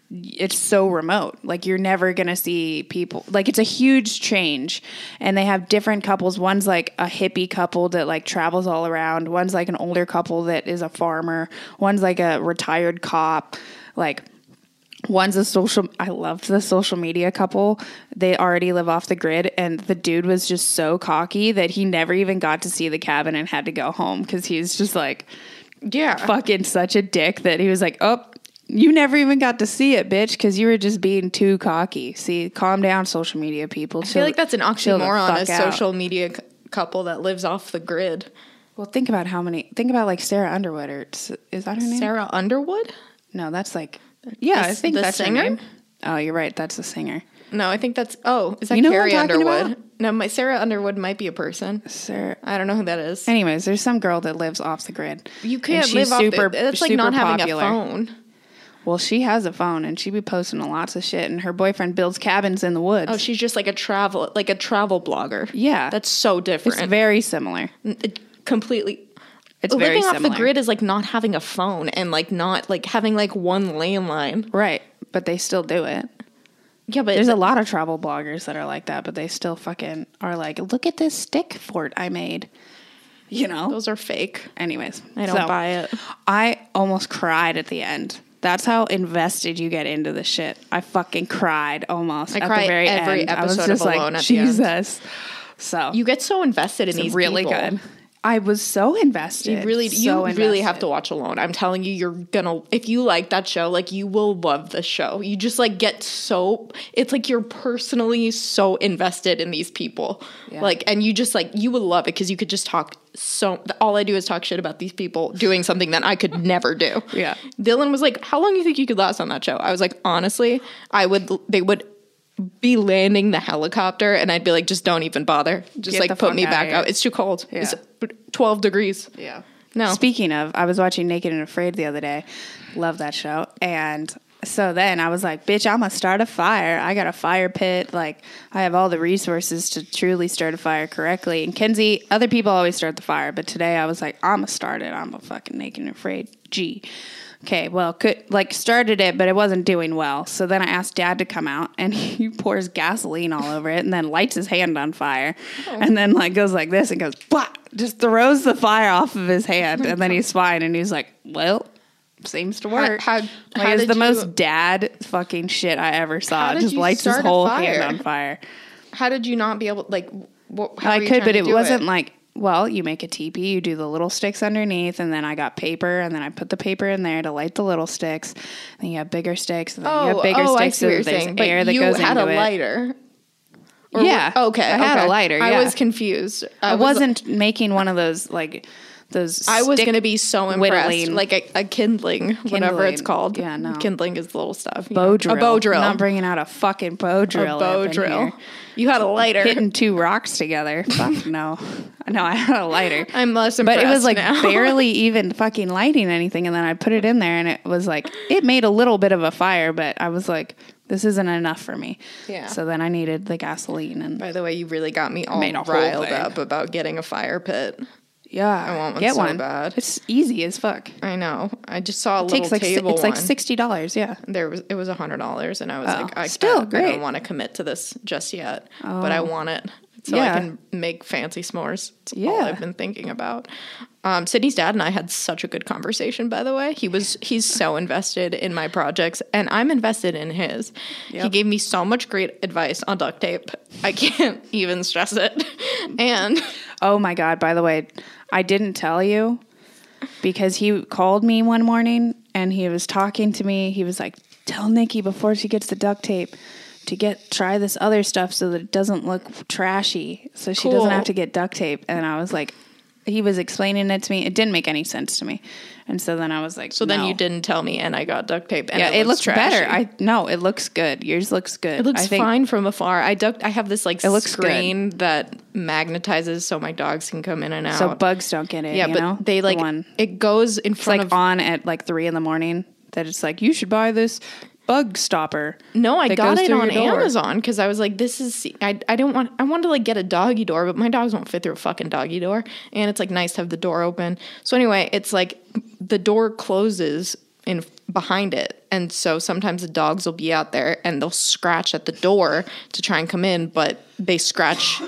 [SPEAKER 1] it's so remote. Like you're never going to see people. Like it's a huge change. And they have different couples. One's like a hippie couple that like travels all around. One's like an older couple that is a farmer. One's like a retired cop. Like One's a social. I loved the social media couple. They already live off the grid, and the dude was just so cocky that he never even got to see the cabin and had to go home because he's just like
[SPEAKER 2] Yeah.
[SPEAKER 1] fucking such a dick that he was like, "Oh, you never even got to see it, bitch, because you were just being too cocky." See, calm down, social media people.
[SPEAKER 2] I feel like that's an oxymoron, a
[SPEAKER 1] social.
[SPEAKER 2] social media c- couple that lives off the grid.
[SPEAKER 1] Well, think about how many. Think about like Sarah Underwood, or is that her name?
[SPEAKER 2] Sarah Underwood?
[SPEAKER 1] No, that's like. Yeah,
[SPEAKER 2] The-
[SPEAKER 1] I think
[SPEAKER 2] the
[SPEAKER 1] that's
[SPEAKER 2] singer?
[SPEAKER 1] Oh, you're right. That's the singer.
[SPEAKER 2] No, I think that's. Oh, is that
[SPEAKER 1] You know
[SPEAKER 2] Carrie Underwood?
[SPEAKER 1] about?
[SPEAKER 2] No, my Sarah Underwood might be a person.
[SPEAKER 1] Sarah.
[SPEAKER 2] I don't know who that is.
[SPEAKER 1] Anyways, there's some girl that lives off the grid.
[SPEAKER 2] You can't
[SPEAKER 1] she's
[SPEAKER 2] live off.
[SPEAKER 1] super-
[SPEAKER 2] the, it's like not having
[SPEAKER 1] popular.
[SPEAKER 2] a phone.
[SPEAKER 1] Well, she has a phone and she be posting lots of shit, and her boyfriend builds cabins in the woods.
[SPEAKER 2] Oh, she's just like a travel, like a travel blogger.
[SPEAKER 1] Yeah.
[SPEAKER 2] that's so different.
[SPEAKER 1] it's very similar.
[SPEAKER 2] It completely.
[SPEAKER 1] It's
[SPEAKER 2] living off the grid is like not having a phone and like not like having like one landline.
[SPEAKER 1] right? But they still do it.
[SPEAKER 2] Yeah, but
[SPEAKER 1] There's a lot of travel bloggers that are like that, but they still fucking are like, look at this stick fort I made. You know.
[SPEAKER 2] those are fake.
[SPEAKER 1] Anyways,
[SPEAKER 2] I don't
[SPEAKER 1] so
[SPEAKER 2] buy it.
[SPEAKER 1] I almost cried at the end. That's how invested you get into the shit. I fucking cried almost.
[SPEAKER 2] I
[SPEAKER 1] at the very
[SPEAKER 2] every
[SPEAKER 1] end. I was
[SPEAKER 2] episode of
[SPEAKER 1] just like,
[SPEAKER 2] Alone at the end.
[SPEAKER 1] Jesus. So
[SPEAKER 2] You get so invested in
[SPEAKER 1] it's
[SPEAKER 2] these
[SPEAKER 1] really
[SPEAKER 2] people.
[SPEAKER 1] good. I was so invested.
[SPEAKER 2] You really,
[SPEAKER 1] so
[SPEAKER 2] you really have to watch Alone. I'm telling you, you're gonna. If you like that show, like you will love the show. You just like get so. It's like you're personally so invested in these people,
[SPEAKER 1] Yeah.
[SPEAKER 2] like, and you just like you would love it because you could just talk. So all I do is talk shit about these people doing something that I could *laughs* never do.
[SPEAKER 1] Yeah.
[SPEAKER 2] Dylan was like, "How long do you think you could last on that show?" I was like, "Honestly, I would." They would be landing the helicopter, and I'd be like, "Just don't even bother. Just
[SPEAKER 1] Get
[SPEAKER 2] like put me back
[SPEAKER 1] here."
[SPEAKER 2] out. It's too cold. It's twelve degrees."
[SPEAKER 1] Yeah.
[SPEAKER 2] No.
[SPEAKER 1] Speaking of, I was watching Naked and Afraid the other day. Love that show. And so then I was like, bitch, I'm gonna start a fire. I got a fire pit. Like, I have all the resources to truly start a fire correctly. And Kenzie, other people always start the fire, but today I was like, I'm gonna start it. I'm a fucking naked and afraid. Gee. Okay, well, could like started it, but it wasn't doing well. So then I asked dad to come out and *laughs* he pours gasoline all over it and then lights his hand on fire. Oh. And then like goes like this and goes, bah! just throws the fire off of his hand. And then he's fine. And he's like, well, seems to work.
[SPEAKER 2] how-
[SPEAKER 1] like,
[SPEAKER 2] how
[SPEAKER 1] it's the
[SPEAKER 2] you-
[SPEAKER 1] most dad fucking shit I ever saw. It just lights his whole hand on fire.
[SPEAKER 2] How did you not be able like? What, how
[SPEAKER 1] I could, but it wasn't like well, you make a teepee, you do the little sticks underneath, and then I got paper, and then I put the paper in there to light the little sticks. Then you have bigger sticks, and then you
[SPEAKER 2] Oh,
[SPEAKER 1] have bigger
[SPEAKER 2] oh, I
[SPEAKER 1] sticks,
[SPEAKER 2] see
[SPEAKER 1] so there's
[SPEAKER 2] saying. But
[SPEAKER 1] air that
[SPEAKER 2] you
[SPEAKER 1] goes
[SPEAKER 2] had
[SPEAKER 1] into
[SPEAKER 2] a lighter. Or
[SPEAKER 1] Yeah,
[SPEAKER 2] okay.
[SPEAKER 1] I had a
[SPEAKER 2] okay.
[SPEAKER 1] lighter,
[SPEAKER 2] I was confused.
[SPEAKER 1] I,
[SPEAKER 2] was-
[SPEAKER 1] wasn't making one of those like those.
[SPEAKER 2] I was going to be so impressed,
[SPEAKER 1] whittling-
[SPEAKER 2] like a, a kindling, whatever it's called.
[SPEAKER 1] Yeah, no.
[SPEAKER 2] kindling is the little stuff.
[SPEAKER 1] bow
[SPEAKER 2] know.
[SPEAKER 1] drill.
[SPEAKER 2] A bow drill.
[SPEAKER 1] I'm not bringing out a fucking bow drill.
[SPEAKER 2] a bow drill. You had a lighter.
[SPEAKER 1] Hitting two rocks together. *laughs* Fuck no. No, I had a lighter. *laughs*
[SPEAKER 2] I'm less impressed.
[SPEAKER 1] but it was like
[SPEAKER 2] now.
[SPEAKER 1] barely *laughs* even fucking lighting anything and then i put it in there and it was like it made a little bit of a fire but i was like this isn't enough for me
[SPEAKER 2] Yeah.
[SPEAKER 1] so then i needed the gasoline and
[SPEAKER 2] By the way, you really got me all
[SPEAKER 1] Made a whole
[SPEAKER 2] riled up about getting a fire pit.
[SPEAKER 1] Yeah
[SPEAKER 2] I want one
[SPEAKER 1] get
[SPEAKER 2] so
[SPEAKER 1] one
[SPEAKER 2] bad.
[SPEAKER 1] it's easy as fuck
[SPEAKER 2] I know. I just saw a
[SPEAKER 1] it
[SPEAKER 2] little
[SPEAKER 1] takes like si-
[SPEAKER 2] table
[SPEAKER 1] it's like $60 yeah
[SPEAKER 2] there was it was a hundred dollars, and I was
[SPEAKER 1] Oh,
[SPEAKER 2] like, I
[SPEAKER 1] still
[SPEAKER 2] I, I
[SPEAKER 1] great.
[SPEAKER 2] don't want to commit to this just yet, but I oh. want it so
[SPEAKER 1] Yeah.
[SPEAKER 2] I can make fancy s'mores. All
[SPEAKER 1] Yeah.
[SPEAKER 2] I've been thinking about. Um, Sydney's dad and I had such a good conversation. By the way, he was he's so *laughs* invested in my projects, and I'm invested in his. He gave me so much great advice on duct tape. I can't *laughs* even stress it. And
[SPEAKER 1] Oh my god! By the way, I didn't tell you because he called me one morning and he was talking to me. He was like, "Tell Nikki before she gets the duct tape to get try this other stuff so that it doesn't look trashy, so she doesn't have to get duct tape." And I was like, he was explaining it to me. It didn't make any sense to me, and so then I was like,
[SPEAKER 2] so then you didn't tell me, and I got duct tape. And
[SPEAKER 1] Yeah, it, looks
[SPEAKER 2] trashy.
[SPEAKER 1] better. I no, it looks good. Yours looks good.
[SPEAKER 2] It looks
[SPEAKER 1] I think,
[SPEAKER 2] fine from afar. I duct. I have this like
[SPEAKER 1] It looks good.
[SPEAKER 2] screen that magnetizes so my dogs can come in and out.
[SPEAKER 1] So bugs don't get it.
[SPEAKER 2] yeah, but
[SPEAKER 1] know?
[SPEAKER 2] they
[SPEAKER 1] The
[SPEAKER 2] like
[SPEAKER 1] one.
[SPEAKER 2] it goes in
[SPEAKER 1] It's
[SPEAKER 2] front
[SPEAKER 1] like
[SPEAKER 2] of.
[SPEAKER 1] on at like three in the morning that it's like you should buy this bug stopper.
[SPEAKER 2] no, I got it on. Amazon because I was like, this is. I I don't want. I wanted to like get a doggy door, but my dogs won't fit through a fucking doggy door, and it's like nice to have the door open. So anyway, it's like the door closes in behind it, and so sometimes the dogs will be out there and they'll scratch at the door to try and come in, but they scratch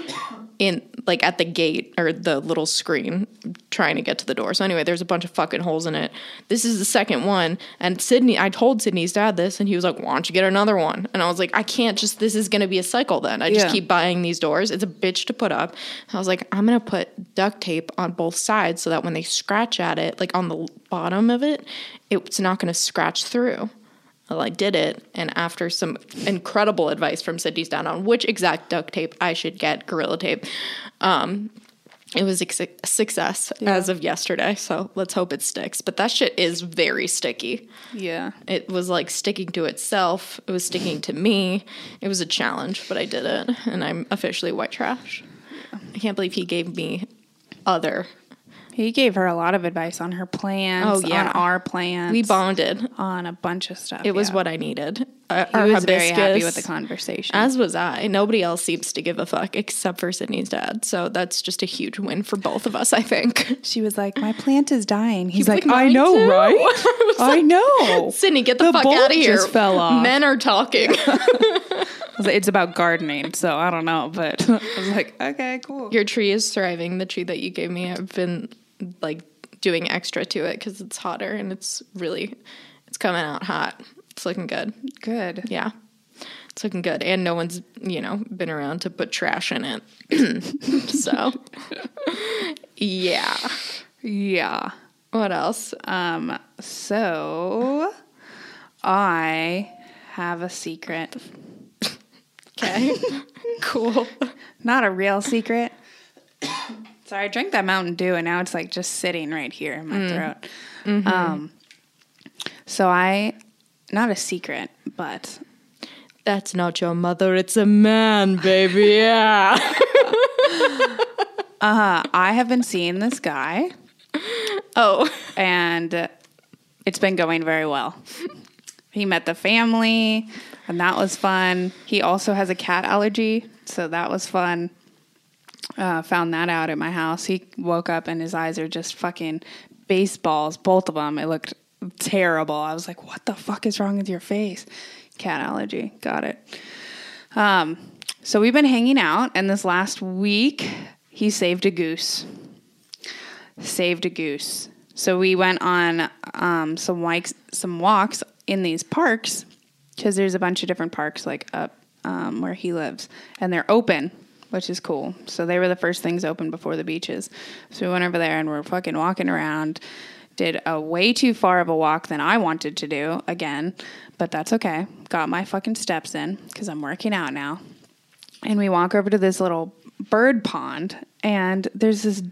[SPEAKER 2] in like at the gate or the little screen trying to get to the door. So anyway, there's a bunch of fucking holes in it. This is the second one, and Sydney, I told Sydney's dad this, and he was like, "Why don't you get another one?" And I was like, "I can't just. This is going to be a cycle. Then I just
[SPEAKER 1] Yeah.
[SPEAKER 2] keep buying these doors. It's a bitch to put up." I was like, "I'm going to put duct tape on both sides so that when they scratch at it, like on the bottom of it, it's not going to scratch through." Well, I did it, and after some incredible advice from Sydney's dad on which exact duct tape I should get, Gorilla Tape, um, it was a su- success as of yesterday. So let's hope it sticks. But that shit is very sticky.
[SPEAKER 1] Yeah.
[SPEAKER 2] It was like sticking to itself. It was sticking to me. It was a challenge, but I did it, and I'm officially white trash. I can't believe he gave me other.
[SPEAKER 1] He gave her a lot of advice on her plans,
[SPEAKER 2] Oh, yeah.
[SPEAKER 1] on our plans.
[SPEAKER 2] We bonded.
[SPEAKER 1] on a bunch of stuff.
[SPEAKER 2] It was
[SPEAKER 1] yeah.
[SPEAKER 2] what I needed. Uh,
[SPEAKER 1] he was very happy with the conversation.
[SPEAKER 2] As was I. Nobody else seems to give a fuck except for Sydney's dad. So that's just a huge win for both of us, I think.
[SPEAKER 1] she was like, "My plant is dying." He's,
[SPEAKER 2] was
[SPEAKER 1] like,
[SPEAKER 2] like,
[SPEAKER 1] "I know,
[SPEAKER 2] too."
[SPEAKER 1] right? *laughs*
[SPEAKER 2] I was
[SPEAKER 1] I know."
[SPEAKER 2] Sydney, get the,
[SPEAKER 1] The
[SPEAKER 2] fuck out of here.
[SPEAKER 1] just fell off.
[SPEAKER 2] Men are talking. *laughs* *laughs*
[SPEAKER 1] Like, it's about gardening, so I don't know, but I was like, "Okay, cool."
[SPEAKER 2] Your tree is thriving. The tree that you gave me, I've been like doing extra to it because it's hotter and it's really, it's coming out hot. It's looking good.
[SPEAKER 1] Good.
[SPEAKER 2] Yeah. It's looking good. And no one's, you know, been around to put trash in it. *laughs* so, yeah.
[SPEAKER 1] Yeah.
[SPEAKER 2] What else?
[SPEAKER 1] Um. So, I have a secret. *laughs*
[SPEAKER 2] Okay. *laughs* cool.
[SPEAKER 1] Not a real secret. Sorry, I drank that Mountain Dew and now it's like just sitting right here in my throat. Um, so I, not a secret, but
[SPEAKER 2] That's not your mother. It's a man, baby. Yeah. *laughs* Uh, huh.
[SPEAKER 1] I have been seeing this guy
[SPEAKER 2] oh.
[SPEAKER 1] and it's been going very well. he met the family, and that was fun. He also has a cat allergy, so that was fun. Uh, found that out at my house. He woke up and his eyes are just fucking baseballs, both of them. It looked terrible. I was like, "What the fuck is wrong with your face?" Cat allergy. Got it. Um, so we've been hanging out, and this last week he saved a goose. Saved a goose. So we went on um, some walks, some walks in these parks because there's a bunch of different parks like up um, where he lives, and they're open, which is cool. So they were the first things open before the beaches. So we went over there and we're fucking walking around. Did a way too far of a walk than I wanted to do again, but that's okay. Got my fucking steps in because I'm working out now. And we walk over to this little bird pond, and there's this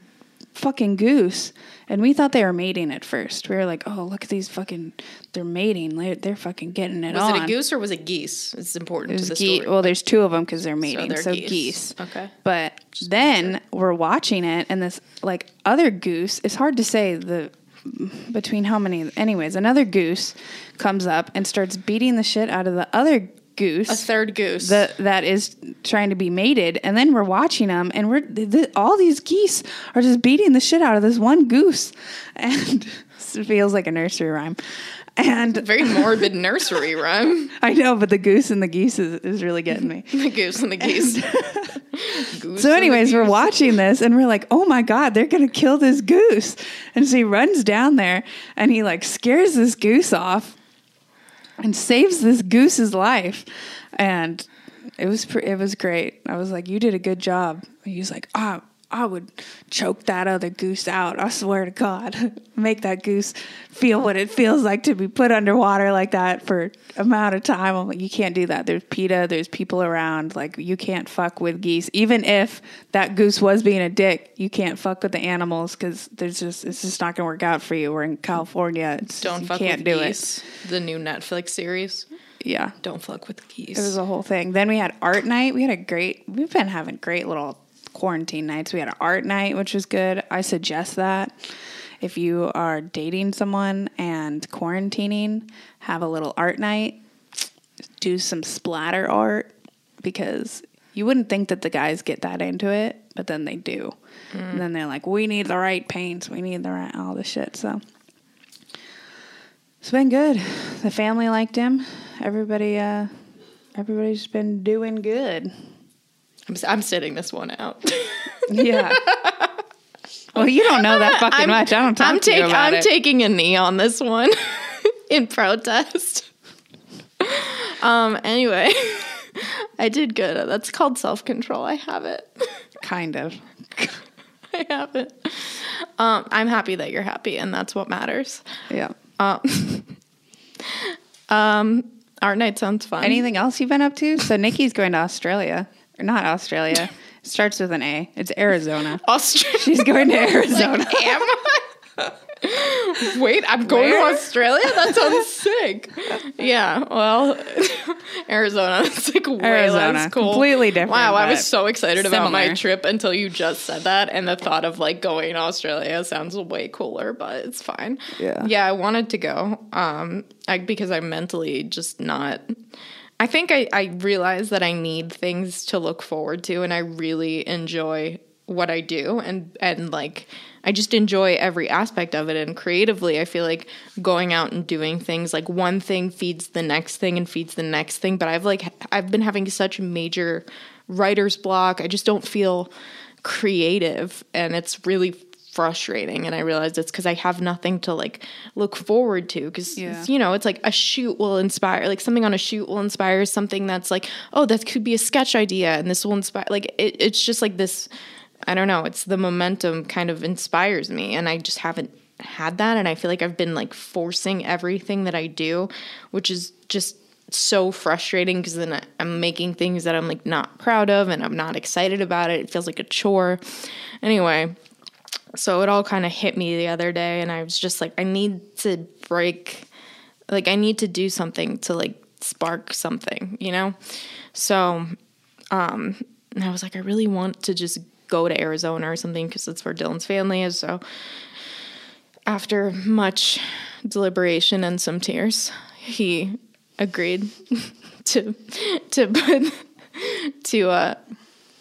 [SPEAKER 1] fucking goose. And we thought they were mating at first. We were like, oh, look at these fucking, they're mating. They're, they're fucking getting it
[SPEAKER 2] Was
[SPEAKER 1] on.
[SPEAKER 2] it a goose or was it geese? It's important
[SPEAKER 1] It
[SPEAKER 2] to the
[SPEAKER 1] gee-
[SPEAKER 2] story.
[SPEAKER 1] Well, there's two of them because they're mating. So,
[SPEAKER 2] they're
[SPEAKER 1] geese.
[SPEAKER 2] geese. Okay.
[SPEAKER 1] But then we're watching it, and this like other goose. It's hard to say the between how many. Anyways, another goose comes up and starts beating the shit out of the other goose.
[SPEAKER 2] a third goose.
[SPEAKER 1] that that is trying to be mated, and then we're watching them, and we're th- th- all these geese are just beating the shit out of this one goose, *laughs* and it feels like a nursery rhyme. And
[SPEAKER 2] Very morbid nursery *laughs* rhyme.
[SPEAKER 1] I know, but the goose and the geese is, is really getting me. *laughs*
[SPEAKER 2] The goose and the geese. Goose
[SPEAKER 1] So, anyways, we're watching this and we're like, oh my God, they're going to kill this goose. And so he runs down there and he like scares this goose off and saves this goose's life. And it was, pr- it was great. I was like, you did a good job. He was like, ah, I would choke that other goose out. I swear to God, *laughs* make that goose feel what it feels like to be put underwater like that for amount of time. I'm like, you can't do that. There's PETA. There's people around. Like, you can't fuck with geese. Even if that goose was being a dick, you can't fuck with the animals because there's just it's just not gonna work out for you. We're in California. It's,
[SPEAKER 2] Don't
[SPEAKER 1] you
[SPEAKER 2] fuck
[SPEAKER 1] can't
[SPEAKER 2] with
[SPEAKER 1] do
[SPEAKER 2] geese. The new Netflix series.
[SPEAKER 1] Yeah.
[SPEAKER 2] Don't fuck with geese.
[SPEAKER 1] It was a whole thing. Then we had art night. We had a great. We've been having great little quarantine nights. We had an art night, which was good. I suggest that if you are dating someone and quarantining, have a little art night. Do some splatter art because you wouldn't think that the guys get that into it, but then they do. And then they're like, "We need the right paints. We need the right all this shit." So. It's been good. The family liked him. Everybody, uh, everybody's been doing good.
[SPEAKER 2] I'm, I'm sitting this one out. *laughs*
[SPEAKER 1] Yeah. well, you don't know that fucking much. I don't talk
[SPEAKER 2] I'm,
[SPEAKER 1] to you about
[SPEAKER 2] I'm
[SPEAKER 1] it.
[SPEAKER 2] taking a knee on this one *laughs* in protest. um. Anyway, *laughs* I did good. That's called self control. I have it.
[SPEAKER 1] kind of.
[SPEAKER 2] I have it. Um. I'm happy that you're happy, and that's what matters.
[SPEAKER 1] Yeah.
[SPEAKER 2] Um um, art night sounds fun.
[SPEAKER 1] Anything else you've been up to? So Nikki's going to Australia, not Australia. *laughs* It starts with an A. It's Arizona.
[SPEAKER 2] Australia.
[SPEAKER 1] She's going to *laughs* Arizona.
[SPEAKER 2] Am I? Wait, I'm going
[SPEAKER 1] Where?
[SPEAKER 2] to Australia? That sounds sick. Yeah, well, *laughs* Arizona. It's like way
[SPEAKER 1] Arizona.
[SPEAKER 2] less cool.
[SPEAKER 1] Completely different,
[SPEAKER 2] Wow, I was so excited about my trip until you just said that, and the thought of like going to Australia sounds way cooler, but it's fine.
[SPEAKER 1] Yeah.
[SPEAKER 2] yeah, I wanted to go, um, I, because I'm mentally just not. I think I, I realize that I need things to look forward to, and I really enjoy what I do, and and like I just enjoy every aspect of it. And creatively, I feel like going out and doing things like one thing feeds the next thing and feeds the next thing. But I've like I've been having such a major writer's block. I just don't feel creative, and it's really frustrating and i realized it's because i have nothing to like look forward to because
[SPEAKER 1] Yeah.
[SPEAKER 2] you know it's like a shoot will inspire like something on a shoot will inspire something that's like oh that could be a sketch idea and this will inspire like it, it's just like this i don't know it's the momentum kind of inspires me and i just haven't had that and i feel like i've been like forcing everything that i do which is just so frustrating because then i'm making things that i'm like not proud of and i'm not excited about it it feels like a chore anyway so it all kind of hit me the other day and i was just like i need to break like i need to do something to like spark something you know? So um and i was like i really want to just go to arizona or something because that's where dylan's family is so after much deliberation and some tears he agreed *laughs* to to put to uh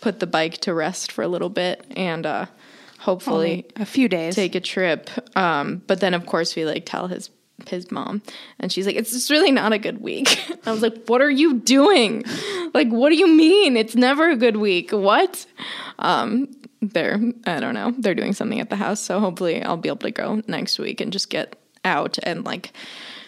[SPEAKER 2] put the bike to rest for a little bit and uh hopefully
[SPEAKER 1] a few days.
[SPEAKER 2] take a trip. Um, but then of course we like tell his his mom and she's like, It's just really not a good week. *laughs* I was like, What are you doing? Like, what do you mean? It's never a good week. What? Um, they're I don't know. They're doing something at the house, so hopefully I'll be able to go next week and just get out and like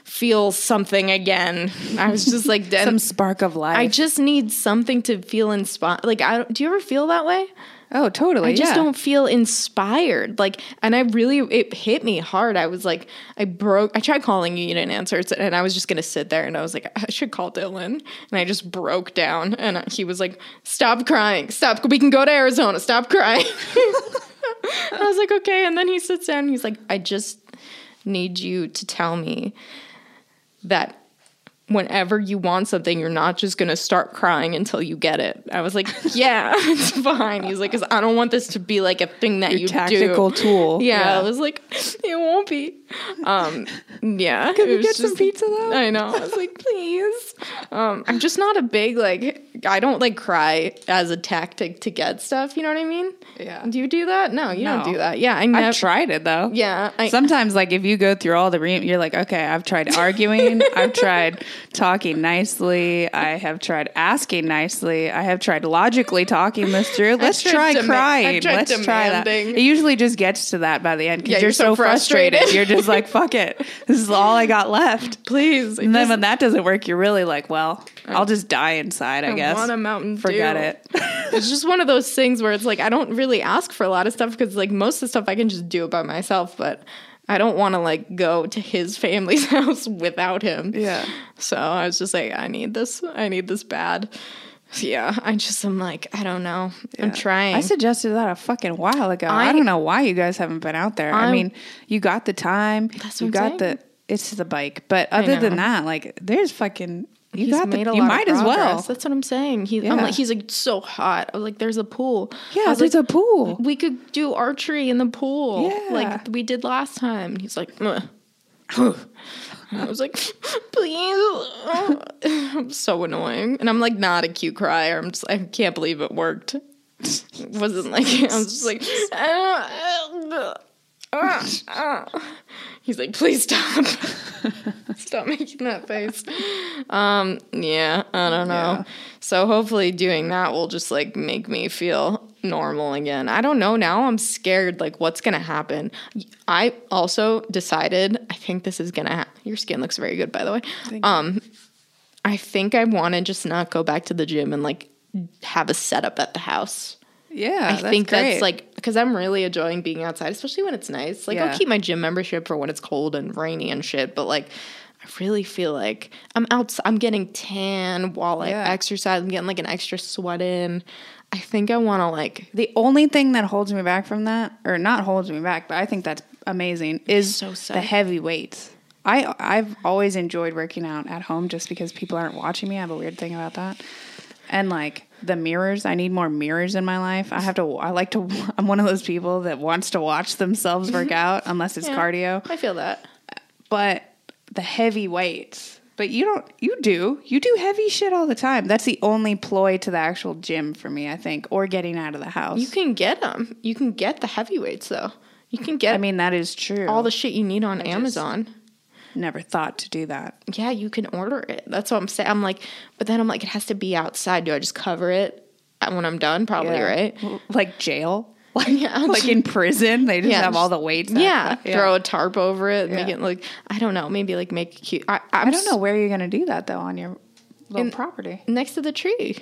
[SPEAKER 2] feel something again. I was just like *laughs*
[SPEAKER 1] some spark of life.
[SPEAKER 2] I just need something to feel inspired. Like, I don't, do you ever feel that way?
[SPEAKER 1] Oh, totally.
[SPEAKER 2] I just
[SPEAKER 1] yeah.
[SPEAKER 2] don't feel inspired. Like, and I really, it hit me hard. I was like, I broke, I tried calling you, you didn't answer. And I was just going to sit there and I was like, I should call Dylan. And I just broke down and he was like, stop crying. Stop. We can go to Arizona. Stop crying. *laughs* I was like, okay. And then he sits down and he's like, I just need you to tell me that whenever you want something, you're not just gonna start crying until you get it. I was like, *laughs* yeah, *laughs* it's fine. He's like, because I don't want this to be like a thing that
[SPEAKER 1] Your
[SPEAKER 2] you
[SPEAKER 1] tactical
[SPEAKER 2] do.
[SPEAKER 1] tool.
[SPEAKER 2] Yeah,
[SPEAKER 1] Yeah.
[SPEAKER 2] I was like, it won't be. Um, yeah.
[SPEAKER 1] Can we get some pizza, though?
[SPEAKER 2] I know. *laughs* I was like, please. Um, I'm just not a big like. I don't like cry as a tactic to get stuff. You know what I mean?
[SPEAKER 1] Yeah.
[SPEAKER 2] Do you do that? No, you don't do that. Yeah, I never.
[SPEAKER 1] I've tried it though.
[SPEAKER 2] Yeah, I,
[SPEAKER 1] Sometimes, like if you go through all the re- you're like, okay, I've tried arguing, *laughs* I've tried talking nicely, I have tried asking nicely, I have tried logically talking this through. Let's try
[SPEAKER 2] dema-
[SPEAKER 1] crying. Let's try that. It usually just gets to that by the end because
[SPEAKER 2] Yeah,
[SPEAKER 1] you're,
[SPEAKER 2] you're so
[SPEAKER 1] so frustrated.
[SPEAKER 2] frustrated.
[SPEAKER 1] you're just like, *laughs* fuck it, this is all I got left.
[SPEAKER 2] please.
[SPEAKER 1] And then when that doesn't work, you're really like, well, oh. I'll just die inside. I,
[SPEAKER 2] I
[SPEAKER 1] guess.
[SPEAKER 2] want a Mountain Dew.
[SPEAKER 1] Forget it. *laughs*
[SPEAKER 2] it's just one of those things where it's like I don't really ask for a lot of stuff because like most of the stuff I can just do it by myself, but I don't want to like go to his family's *laughs* house without him.
[SPEAKER 1] Yeah.
[SPEAKER 2] So I was just like, I need this. I need this bad. *laughs* Yeah, I just am like, I don't know. I'm trying.
[SPEAKER 1] I suggested that a fucking while ago. I,
[SPEAKER 2] I-
[SPEAKER 1] don't know why you guys haven't been out there. i
[SPEAKER 2] I'm-
[SPEAKER 1] mean, you got the time.
[SPEAKER 2] That's
[SPEAKER 1] you got the. It's the bike, but other than that, like, there's fucking. You
[SPEAKER 2] He's
[SPEAKER 1] got the.
[SPEAKER 2] made a
[SPEAKER 1] You
[SPEAKER 2] lot of
[SPEAKER 1] might as well.
[SPEAKER 2] That's what I'm saying. He, I'm like, he's like so hot. I was like, there's a pool.
[SPEAKER 1] Yeah, there's
[SPEAKER 2] like,
[SPEAKER 1] a pool.
[SPEAKER 2] We could do archery in the pool,
[SPEAKER 1] Yeah.
[SPEAKER 2] like we did last time. He's like. I was like, please. I'm so annoying, and I'm like not a cute crier. I'm just, I can't believe it worked. It wasn't like I was just like. Ah, ah, *laughs* He's like, please stop. *laughs* stop making that face. Um, yeah, I don't know.
[SPEAKER 1] Yeah.
[SPEAKER 2] So hopefully doing that will just like make me feel normal again. I don't know now. I'm scared like what's going to happen. I also decided I think this is going to ha- Your skin looks very good by the way. Um I think I want to just not go back to the gym and like have a setup at the house.
[SPEAKER 1] Yeah,
[SPEAKER 2] I
[SPEAKER 1] that's
[SPEAKER 2] think
[SPEAKER 1] great.
[SPEAKER 2] that's like because I'm really enjoying being outside, especially when it's nice. Like
[SPEAKER 1] Yeah.
[SPEAKER 2] I'll keep my gym membership for when it's cold and rainy and shit, but like I really feel like I'm out. I'm getting tan while I
[SPEAKER 1] Yeah.
[SPEAKER 2] exercise. I'm getting like an extra sweat in. I think I want to like
[SPEAKER 1] the only thing that holds me back from that, or not holds me back, but I think that's amazing, is
[SPEAKER 2] So
[SPEAKER 1] the heavy weights. I I've always enjoyed working out at home just because people aren't watching me. I have a weird thing about that. And like the mirrors, I need more mirrors in my life. I have to. I like to. *laughs* I'm one of those people that wants to watch themselves work mm-hmm. out, unless it's
[SPEAKER 2] Yeah.
[SPEAKER 1] cardio.
[SPEAKER 2] I feel that.
[SPEAKER 1] But the heavy weights. But you don't. You do. You do heavy shit all the time. That's the only ploy to the actual gym for me. I think, or getting out of the house.
[SPEAKER 2] You can get them. You can get the heavyweights though. You can get
[SPEAKER 1] I mean, that is true.
[SPEAKER 2] all the shit you need on Amazon.
[SPEAKER 1] Never thought to do that.
[SPEAKER 2] Yeah, you can order it. That's what I'm saying. I'm like, but then I'm like, it has to be outside. Do I just cover it when I'm done? Probably,
[SPEAKER 1] Yeah.
[SPEAKER 2] right?
[SPEAKER 1] Like jail, *laughs* like
[SPEAKER 2] Yeah.
[SPEAKER 1] like in prison, they just
[SPEAKER 2] Yeah,
[SPEAKER 1] have all the weights.
[SPEAKER 2] Yeah,
[SPEAKER 1] up.
[SPEAKER 2] throw a tarp over it, and
[SPEAKER 1] make
[SPEAKER 2] it look. I don't know, maybe like make cute. I, I'm
[SPEAKER 1] I don't know where you're gonna do that though on your little
[SPEAKER 2] In-
[SPEAKER 1] property.
[SPEAKER 2] next to the tree.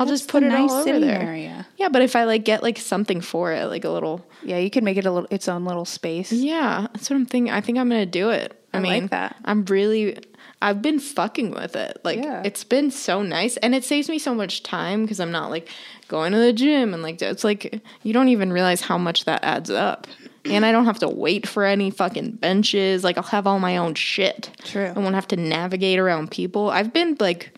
[SPEAKER 2] I'll
[SPEAKER 1] That's
[SPEAKER 2] just put it all
[SPEAKER 1] nice
[SPEAKER 2] over there.
[SPEAKER 1] area.
[SPEAKER 2] Yeah, but if I like get like something for it, like a little.
[SPEAKER 1] Yeah, you can make it a little its own little space.
[SPEAKER 2] Yeah, that's what I'm thinking. I think I'm gonna do it. I,
[SPEAKER 1] I like
[SPEAKER 2] mean,
[SPEAKER 1] that.
[SPEAKER 2] I'm really. I've been fucking with it. Like
[SPEAKER 1] Yeah.
[SPEAKER 2] it's been so nice, and it saves me so much time because I'm not like going to the gym and like it's like you don't even realize how much that adds up. And I don't have to wait for any fucking benches. Like I'll have all my own shit.
[SPEAKER 1] True.
[SPEAKER 2] I won't have to navigate around people. I've been like,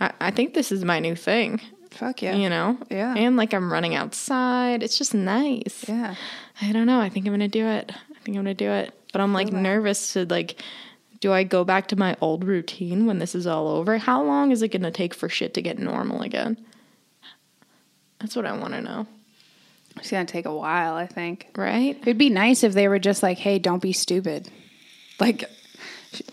[SPEAKER 2] I, I think this is my new thing.
[SPEAKER 1] Fuck yeah.
[SPEAKER 2] You know.
[SPEAKER 1] Yeah.
[SPEAKER 2] And like I'm running outside. It's just nice.
[SPEAKER 1] Yeah.
[SPEAKER 2] I don't know. I think I'm gonna do it. I think I'm gonna do it. But I'm like nervous to like Do I go back to my old routine when this is all over? How long is it going to take for shit to get normal again? That's what I want to know.
[SPEAKER 1] It's gonna take a while, I think.
[SPEAKER 2] Right?
[SPEAKER 1] It'd be nice if they were just like, "Hey, don't be stupid." Like,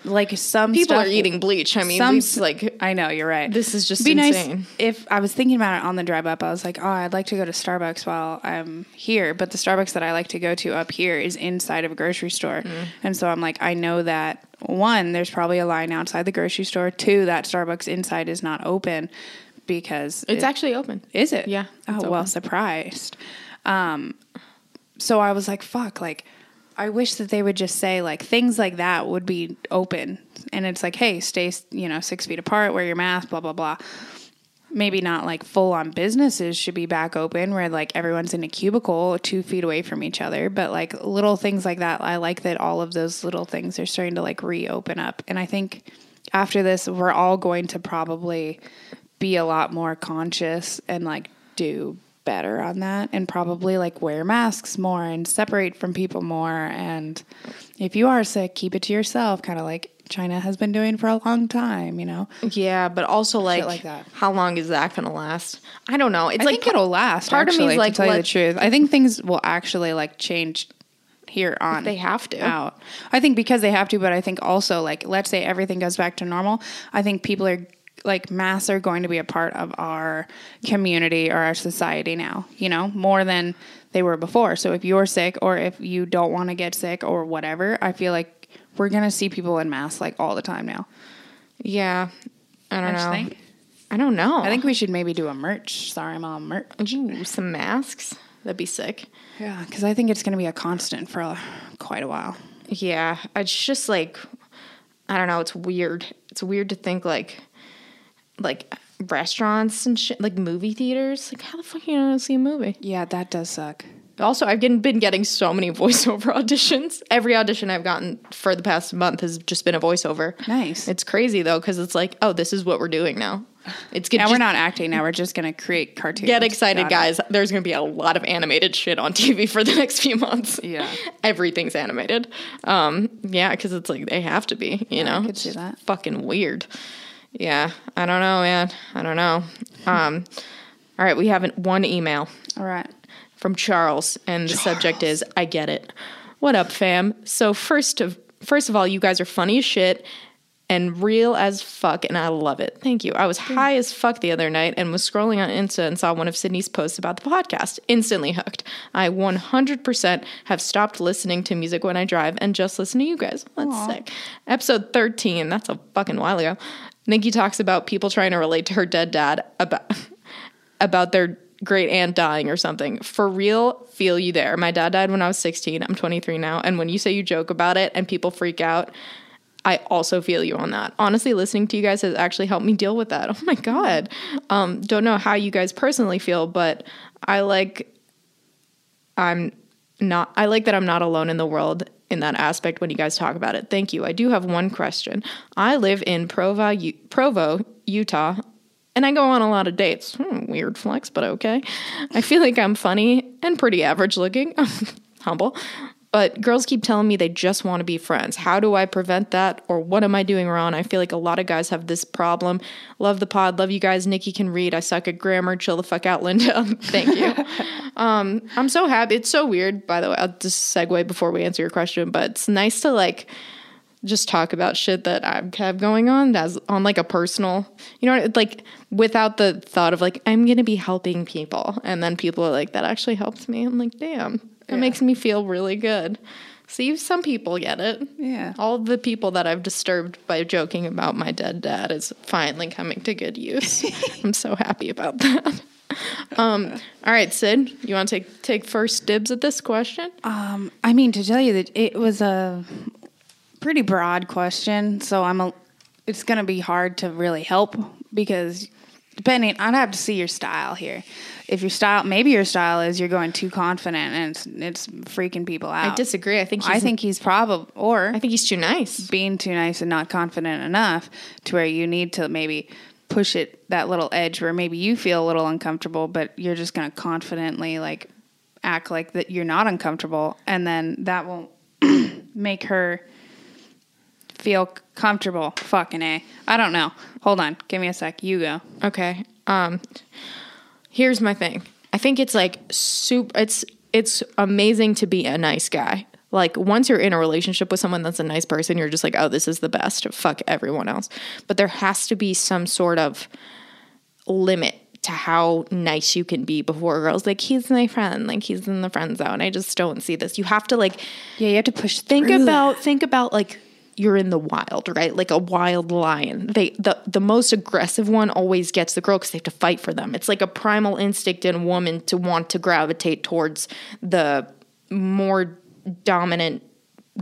[SPEAKER 1] like some
[SPEAKER 2] People
[SPEAKER 1] stuff-
[SPEAKER 2] are eating bleach. I mean,
[SPEAKER 1] some
[SPEAKER 2] like
[SPEAKER 1] I know you're right.
[SPEAKER 2] This is just
[SPEAKER 1] be
[SPEAKER 2] insane.
[SPEAKER 1] nice if I was thinking about it on the drive up. I was like, oh, I'd like to go to Starbucks while I'm here, but the Starbucks that I like to go to up here is inside of a grocery store,
[SPEAKER 2] Mm.
[SPEAKER 1] and so I'm like, I know that one, there's probably a line outside the grocery store. Two, that Starbucks inside is not open because
[SPEAKER 2] it's
[SPEAKER 1] it-
[SPEAKER 2] actually open.
[SPEAKER 1] is it?
[SPEAKER 2] Yeah,
[SPEAKER 1] Oh well,
[SPEAKER 2] open.
[SPEAKER 1] surprised. Um, so I was like, fuck, like. I wish that they would just say like things like that would be open, and it's like, hey, stay, you know, six feet apart, wear your mask, blah blah blah. Maybe not like full on businesses should be back open where like everyone's in a cubicle two feet away from each other, but like little things like that. I like that all of those little things are starting to like reopen up, and I think after this, we're all going to probably be a lot more conscious and like do better on that and probably like wear masks more and separate from people more and if you are sick keep it to yourself kind of like China has been doing for a long time you know
[SPEAKER 2] Yeah, but also like,
[SPEAKER 1] like that.
[SPEAKER 2] how long is that going to last? I don't know. It's
[SPEAKER 1] I
[SPEAKER 2] like
[SPEAKER 1] think it'll last
[SPEAKER 2] part of me is
[SPEAKER 1] actually,
[SPEAKER 2] like,
[SPEAKER 1] to tell you the truth I think things will actually like change here on
[SPEAKER 2] they have to.
[SPEAKER 1] out I think because they have to but I think also like let's say everything goes back to normal I think people are like masks are going to be a part of our community or our society now, you know, more than they were before. So if you're sick or if you don't want to get sick or whatever, I feel like we're going to see people in masks like all the time now.
[SPEAKER 2] Yeah, I don't
[SPEAKER 1] Don't
[SPEAKER 2] know.
[SPEAKER 1] think?
[SPEAKER 2] I don't know.
[SPEAKER 1] I think we should maybe do a merch. Sorry, mom, merch.
[SPEAKER 2] Ooh, some masks. That'd be sick.
[SPEAKER 1] Yeah, because I think it's going to be a constant for uh, quite a while.
[SPEAKER 2] Yeah, it's just like I don't know. It's weird. It's weird to think like like restaurants and shit, like movie theaters. Like how the fuck are you gonna see a movie?
[SPEAKER 1] Yeah, that does suck.
[SPEAKER 2] Also, I've been, been getting so many *laughs* voiceover auditions. Every audition I've gotten for the past month has just been a voiceover.
[SPEAKER 1] Nice.
[SPEAKER 2] It's crazy though, because it's like, oh, this is what we're doing now. It's good.
[SPEAKER 1] Now
[SPEAKER 2] just
[SPEAKER 1] we're not acting. Now we're just going to create cartoons.
[SPEAKER 2] Get excited,
[SPEAKER 1] Got it.
[SPEAKER 2] guys. There's going to be a lot of animated shit on TV for the *laughs* next few months.
[SPEAKER 1] Yeah. *laughs*
[SPEAKER 2] Everything's animated. Um, yeah, because it's like they have to be, you know?
[SPEAKER 1] I could see that.
[SPEAKER 2] Fucking weird. Yeah, I don't know, man. I don't know. Um, all right, we have an, one email
[SPEAKER 1] All right.
[SPEAKER 2] from Charles, and the subject is "I get it." What up, fam? So first of first of all, you guys are funny as shit and real as fuck, and I love it. Thank you. I was high as fuck the other night and was scrolling on Insta and saw one of Sydney's posts about the podcast. Instantly hooked. I 100% have stopped listening to music when I drive and just listen to you guys. That's sick. Episode 13. That's a fucking while ago. Nikki talks about people trying to relate to her dead dad about *laughs* about their great aunt dying or something. For real, feel you there. My dad died when I was 16. I'm 23 now. And when you say you joke about it and people freak out, I also feel you on that. Honestly, listening to you guys has actually helped me deal with that. *laughs* Oh my God. Um, don't know how you guys personally feel, but I like, I'm not, I like that I'm not alone in the world in that aspect when you guys talk about it. Thank you. I do have one question. I live in Provo, U- Provo, Utah, and I go on a lot of dates. Hmm, weird flex, but okay. I feel like I'm funny and pretty average looking. *laughs* Humble. But girls keep telling me they just want to be friends. How do I prevent that? Or what am I doing wrong? I feel like a lot of guys have this problem. Love the pod. Love you guys. Nikki can read. I suck at grammar. Chill the fuck out, Linda. *laughs* Thank you. *laughs* um, I'm so happy. It's so weird, by the way. I'll just segue before we answer your question, but it's nice to like just talk about shit that I have going on as on like a personal, you know, like without the thought of like I'm gonna be helping people, and then people are like that actually helps me. I'm like, damn, that makes me feel really good. See, some people get it.
[SPEAKER 1] Yeah.
[SPEAKER 2] All the people that I've disturbed by joking about my dead dad is finally coming to good use. *laughs* I'm so happy about that. Um, all right, Sid, you want to take take first dibs at this question?
[SPEAKER 1] Um, I mean, to tell you that it was a pretty broad question, so I'm a. It's going to be hard to really help because depending, I'd have to see your style here. If your style, maybe your style is you're going too confident and it's it's freaking people out.
[SPEAKER 2] I disagree. I think he's,
[SPEAKER 1] I think he's probably or
[SPEAKER 2] I think he's too nice.
[SPEAKER 1] being too nice and not confident enough to where you need to maybe push it that little edge where maybe you feel a little uncomfortable, but you're just going to confidently like act like that you're not uncomfortable, and then that won't *clears throat* make her feel comfortable. Fucking A. I don't know. Hold on. Give me a sec. You go.
[SPEAKER 2] Okay. Um here's my thing. I think it's like super it's it's amazing to be a nice guy. Like once you're in a relationship with someone that's a nice person, you're just like, "Oh, this is the best. Fuck everyone else." But there has to be some sort of limit to how nice you can be before girl's like, "He's my friend." Like he's in the friend zone. I just don't see this. You have to like
[SPEAKER 1] Yeah, you have to push
[SPEAKER 2] think about think about like you're in the wild, right? Like a wild lion. They the the most aggressive one always gets the girl because they have to fight for them. It's like a primal instinct in a woman to want to gravitate towards the more dominant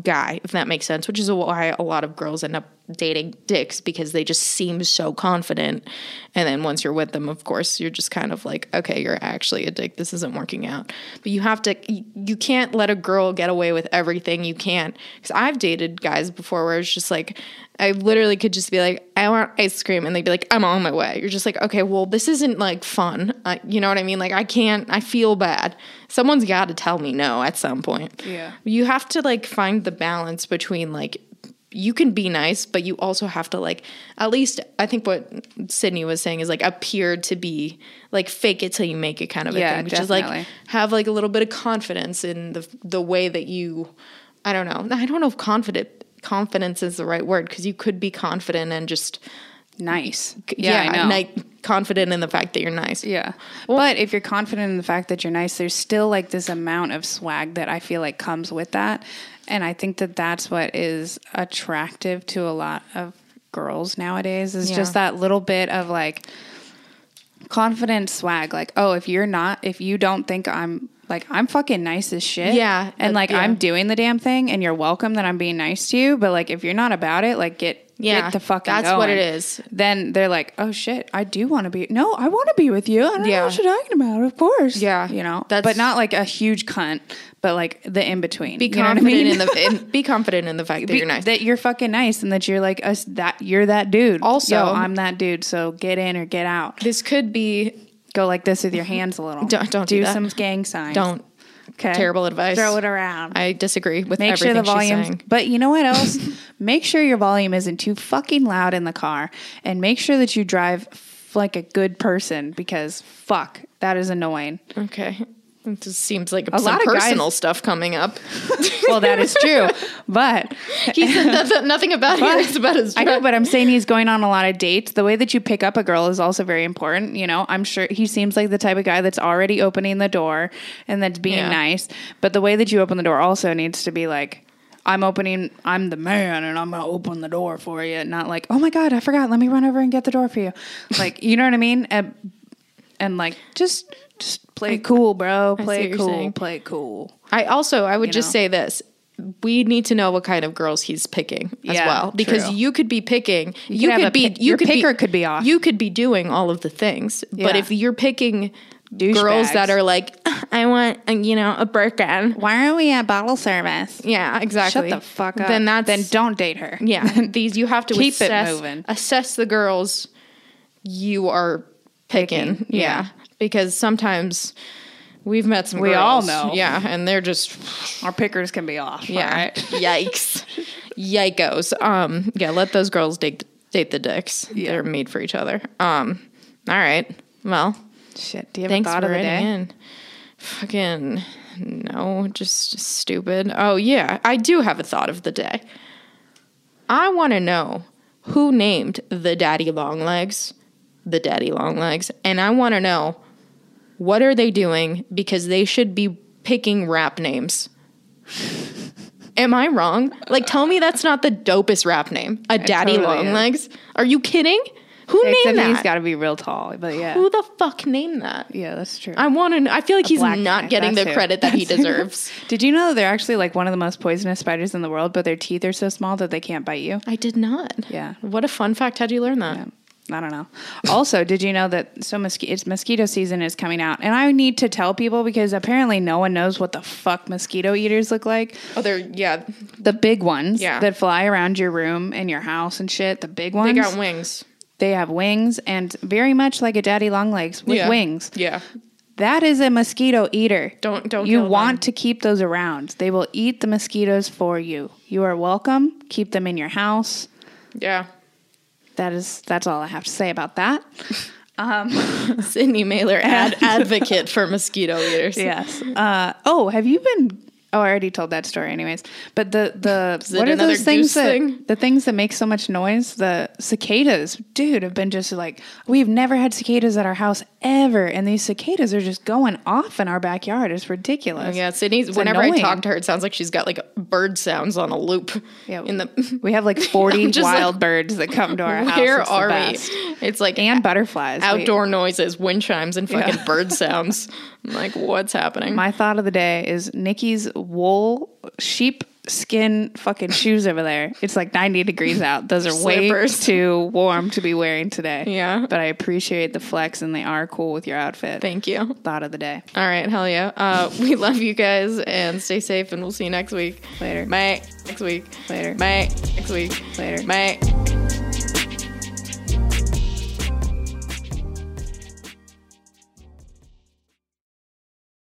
[SPEAKER 2] guy, if that makes sense. Which is why a lot of girls end up dating dicks because they just seem so confident. And then once you're with them, of course, you're just kind of like, okay, you're actually a dick. This isn't working out. But you have to, you, you can't let a girl get away with everything. You can't. Because I've dated guys before where it's just like, I literally could just be like, I want ice cream. And they'd be like, I'm on my way. You're just like, okay, well, this isn't like fun. You know what I mean? Like, I can't, I feel bad. Someone's got to tell me no at some point.
[SPEAKER 1] Yeah.
[SPEAKER 2] You have to like find the balance between like, you can be nice, but you also have to like at least I think what Sydney was saying is like appear to be like fake it till you make it kind of a
[SPEAKER 1] Yeah,
[SPEAKER 2] thing, which is like have like a little bit of confidence in the the way that you I don't know. I don't know if confident confidence is the right word because you could be confident and just
[SPEAKER 1] nice.
[SPEAKER 2] yeah,
[SPEAKER 1] Yeah,
[SPEAKER 2] ni- confident in the fact that you're nice.
[SPEAKER 1] Yeah. but if you're confident in the fact that you're nice, there's still like this amount of swag that I feel like comes with that. And I think that that's what is attractive to a lot of girls nowadays is
[SPEAKER 2] Yeah.
[SPEAKER 1] just that little bit of like confident swag. Like, oh, if you're not, if you don't think I'm like, I'm fucking nice as shit.
[SPEAKER 2] Yeah,
[SPEAKER 1] And
[SPEAKER 2] uh,
[SPEAKER 1] like,
[SPEAKER 2] yeah.
[SPEAKER 1] I'm doing the damn thing and you're welcome that I'm being nice to you. But like, if you're not about it, like, get,
[SPEAKER 2] Yeah,
[SPEAKER 1] get the fucking
[SPEAKER 2] that's what it is.
[SPEAKER 1] Then they're like, oh shit, I do want to be. No, I want to be with you. I don't know what you're talking about. Of course.
[SPEAKER 2] Yeah,
[SPEAKER 1] You know,
[SPEAKER 2] that's-
[SPEAKER 1] but not like a huge cunt, but like the in between.
[SPEAKER 2] Be
[SPEAKER 1] You know I
[SPEAKER 2] confident
[SPEAKER 1] mean?
[SPEAKER 2] in the in, *laughs* be confident in the fact that
[SPEAKER 1] Be-
[SPEAKER 2] you're nice.
[SPEAKER 1] That you're fucking nice and that you're like us. That you're that dude.
[SPEAKER 2] Also-
[SPEAKER 1] Yo, I'm that dude. So get in or get out.
[SPEAKER 2] this could be
[SPEAKER 1] Go like this with your hands a little. *laughs*
[SPEAKER 2] Don't- don't do
[SPEAKER 1] do some gang signs.
[SPEAKER 2] don't
[SPEAKER 1] Okay.
[SPEAKER 2] terrible advice.
[SPEAKER 1] Throw it around.
[SPEAKER 2] I disagree with
[SPEAKER 1] Make sure
[SPEAKER 2] everything
[SPEAKER 1] the volume.
[SPEAKER 2] she's saying.
[SPEAKER 1] But you know what else? *laughs* make sure your volume isn't too fucking loud in the car, and make sure that you drive f- like a good person because fuck, that is annoying.
[SPEAKER 2] Okay. It just seems like
[SPEAKER 1] A
[SPEAKER 2] some
[SPEAKER 1] lot of guys-
[SPEAKER 2] personal stuff coming up. *laughs*
[SPEAKER 1] Well, that is true, but
[SPEAKER 2] He said nothing, nothing about
[SPEAKER 1] But-
[SPEAKER 2] it. It's about his
[SPEAKER 1] I know, but I'm saying he's going on a lot of dates. The way that you pick up a girl is also very important. You know, I'm sure he seems like the type of guy that's already opening the door and that's being
[SPEAKER 2] Yeah.
[SPEAKER 1] nice. But the way that you open the door also needs to be like, I'm opening, I'm the man and I'm going to open the door for you. Not like, oh my God, I forgot. Let me run over and get the door for you. Like, you know what I mean? And, and like, just, just play it cool, bro. Play cool. Play cool.
[SPEAKER 2] I also, I would
[SPEAKER 1] You
[SPEAKER 2] just
[SPEAKER 1] know?
[SPEAKER 2] say this. We need to know what kind of girls he's picking as
[SPEAKER 1] Yeah,
[SPEAKER 2] well, because
[SPEAKER 1] true.
[SPEAKER 2] you could be picking. You,
[SPEAKER 1] could
[SPEAKER 2] could be.
[SPEAKER 1] pick-
[SPEAKER 2] you
[SPEAKER 1] your
[SPEAKER 2] could
[SPEAKER 1] picker
[SPEAKER 2] be,
[SPEAKER 1] could be off.
[SPEAKER 2] You could be doing all of the things, but if you're picking
[SPEAKER 1] Douchebags.
[SPEAKER 2] girls that are like, I want, uh, you know, a Birkin.
[SPEAKER 1] Why are we at bottle service?
[SPEAKER 2] Yeah, exactly.
[SPEAKER 1] Shut the fuck up.
[SPEAKER 2] Then that's
[SPEAKER 1] then don't date her.
[SPEAKER 2] Yeah, *laughs* these you have to
[SPEAKER 1] Keep it moving.
[SPEAKER 2] assess the girls you are picking.
[SPEAKER 1] Picking,
[SPEAKER 2] Yeah.
[SPEAKER 1] yeah.
[SPEAKER 2] Because sometimes we've met some.
[SPEAKER 1] We
[SPEAKER 2] girls,
[SPEAKER 1] all know.
[SPEAKER 2] Yeah, and they're just
[SPEAKER 1] Our pickers can be off.
[SPEAKER 2] yeah.
[SPEAKER 1] right? *laughs*
[SPEAKER 2] Yikes, yikos. Um, yeah, let those girls date date the dicks.
[SPEAKER 1] Yeah.
[SPEAKER 2] They're made for each other. Um, all right. Well,
[SPEAKER 1] Shit. Do you have
[SPEAKER 2] thanks
[SPEAKER 1] a thought
[SPEAKER 2] for
[SPEAKER 1] of the day?
[SPEAKER 2] in. Fucking no, just stupid. Oh yeah, I do have a thought of the day. I want to know who named the daddy long legs, the daddy long legs, and I want to know what are they doing because they should be picking rap names. Am I wrong? Like, tell me that's not the dopest rap name. A daddy
[SPEAKER 1] totally
[SPEAKER 2] long
[SPEAKER 1] is.
[SPEAKER 2] legs? Are you kidding? Who named
[SPEAKER 1] he's
[SPEAKER 2] that?
[SPEAKER 1] got to be real tall. But yeah.
[SPEAKER 2] Who the fuck named that?
[SPEAKER 1] yeah, that's true.
[SPEAKER 2] I want to. I feel like he's not getting the
[SPEAKER 1] who.
[SPEAKER 2] credit that he
[SPEAKER 1] That's who.
[SPEAKER 2] deserves. *laughs*
[SPEAKER 1] Did you know that they're actually like one of the most poisonous spiders in the world, but their teeth are so small that they can't bite you?
[SPEAKER 2] I did not.
[SPEAKER 1] Yeah.
[SPEAKER 2] What a fun fact! How'd you learn that?
[SPEAKER 1] Yeah. I don't know. Also, did you know that so mosquito it's mosquito season is coming out, and I need to tell people because apparently no one knows what the fuck mosquito eaters look like.
[SPEAKER 2] Oh, they're yeah.
[SPEAKER 1] The big ones
[SPEAKER 2] Yeah.
[SPEAKER 1] that fly around your room and your house and shit. The big ones.
[SPEAKER 2] They got wings.
[SPEAKER 1] They have wings and very much like a daddy long legs with
[SPEAKER 2] Yeah.
[SPEAKER 1] wings.
[SPEAKER 2] Yeah.
[SPEAKER 1] That is a mosquito eater.
[SPEAKER 2] Don't- don't
[SPEAKER 1] You want
[SPEAKER 2] them.
[SPEAKER 1] to keep those around. They will eat the mosquitoes for you. You are welcome. Keep them in your house.
[SPEAKER 2] Yeah.
[SPEAKER 1] That is that's all I have to say about that. *laughs*
[SPEAKER 2] Um, *laughs* Sydney Mailer, ad- *laughs* advocate for mosquito eaters.
[SPEAKER 1] yes. Uh, oh, have you been? Oh, I already told that story, anyways. But the the what are those things that
[SPEAKER 2] thing? *laughs*
[SPEAKER 1] the things that make so much noise? The cicadas, dude, have been just like we've never had cicadas at our house ever, and these cicadas are just going off in our backyard. It's ridiculous.
[SPEAKER 2] Yeah, Sydney's.
[SPEAKER 1] It's
[SPEAKER 2] whenever I talk to her, it sounds like she's got like bird sounds on a loop.
[SPEAKER 1] Yeah.
[SPEAKER 2] In the *laughs*
[SPEAKER 1] We have like *laughs* forty
[SPEAKER 2] just like,
[SPEAKER 1] wild birds that come to our house.
[SPEAKER 2] where
[SPEAKER 1] It's
[SPEAKER 2] are we? It's like
[SPEAKER 1] And butterflies. We-
[SPEAKER 2] outdoor noises, wind chimes, and fucking
[SPEAKER 1] Yeah.
[SPEAKER 2] bird sounds. Like, what's happening?
[SPEAKER 1] My thought of the day is Nikki's wool sheep skin fucking shoes over there. It's like 90 degrees out. Those are
[SPEAKER 2] Slippers.
[SPEAKER 1] way too warm to be wearing today.
[SPEAKER 2] Yeah.
[SPEAKER 1] But I appreciate the flex and they are cool with your outfit.
[SPEAKER 2] Thank you.
[SPEAKER 1] thought of the day.
[SPEAKER 2] All right, hell yeah. Uh, we love you guys and stay safe, and we'll see you next week.
[SPEAKER 1] Later.
[SPEAKER 2] Bye. Next week.
[SPEAKER 1] Later.
[SPEAKER 2] Bye. Next week.
[SPEAKER 1] Later.
[SPEAKER 2] Bye.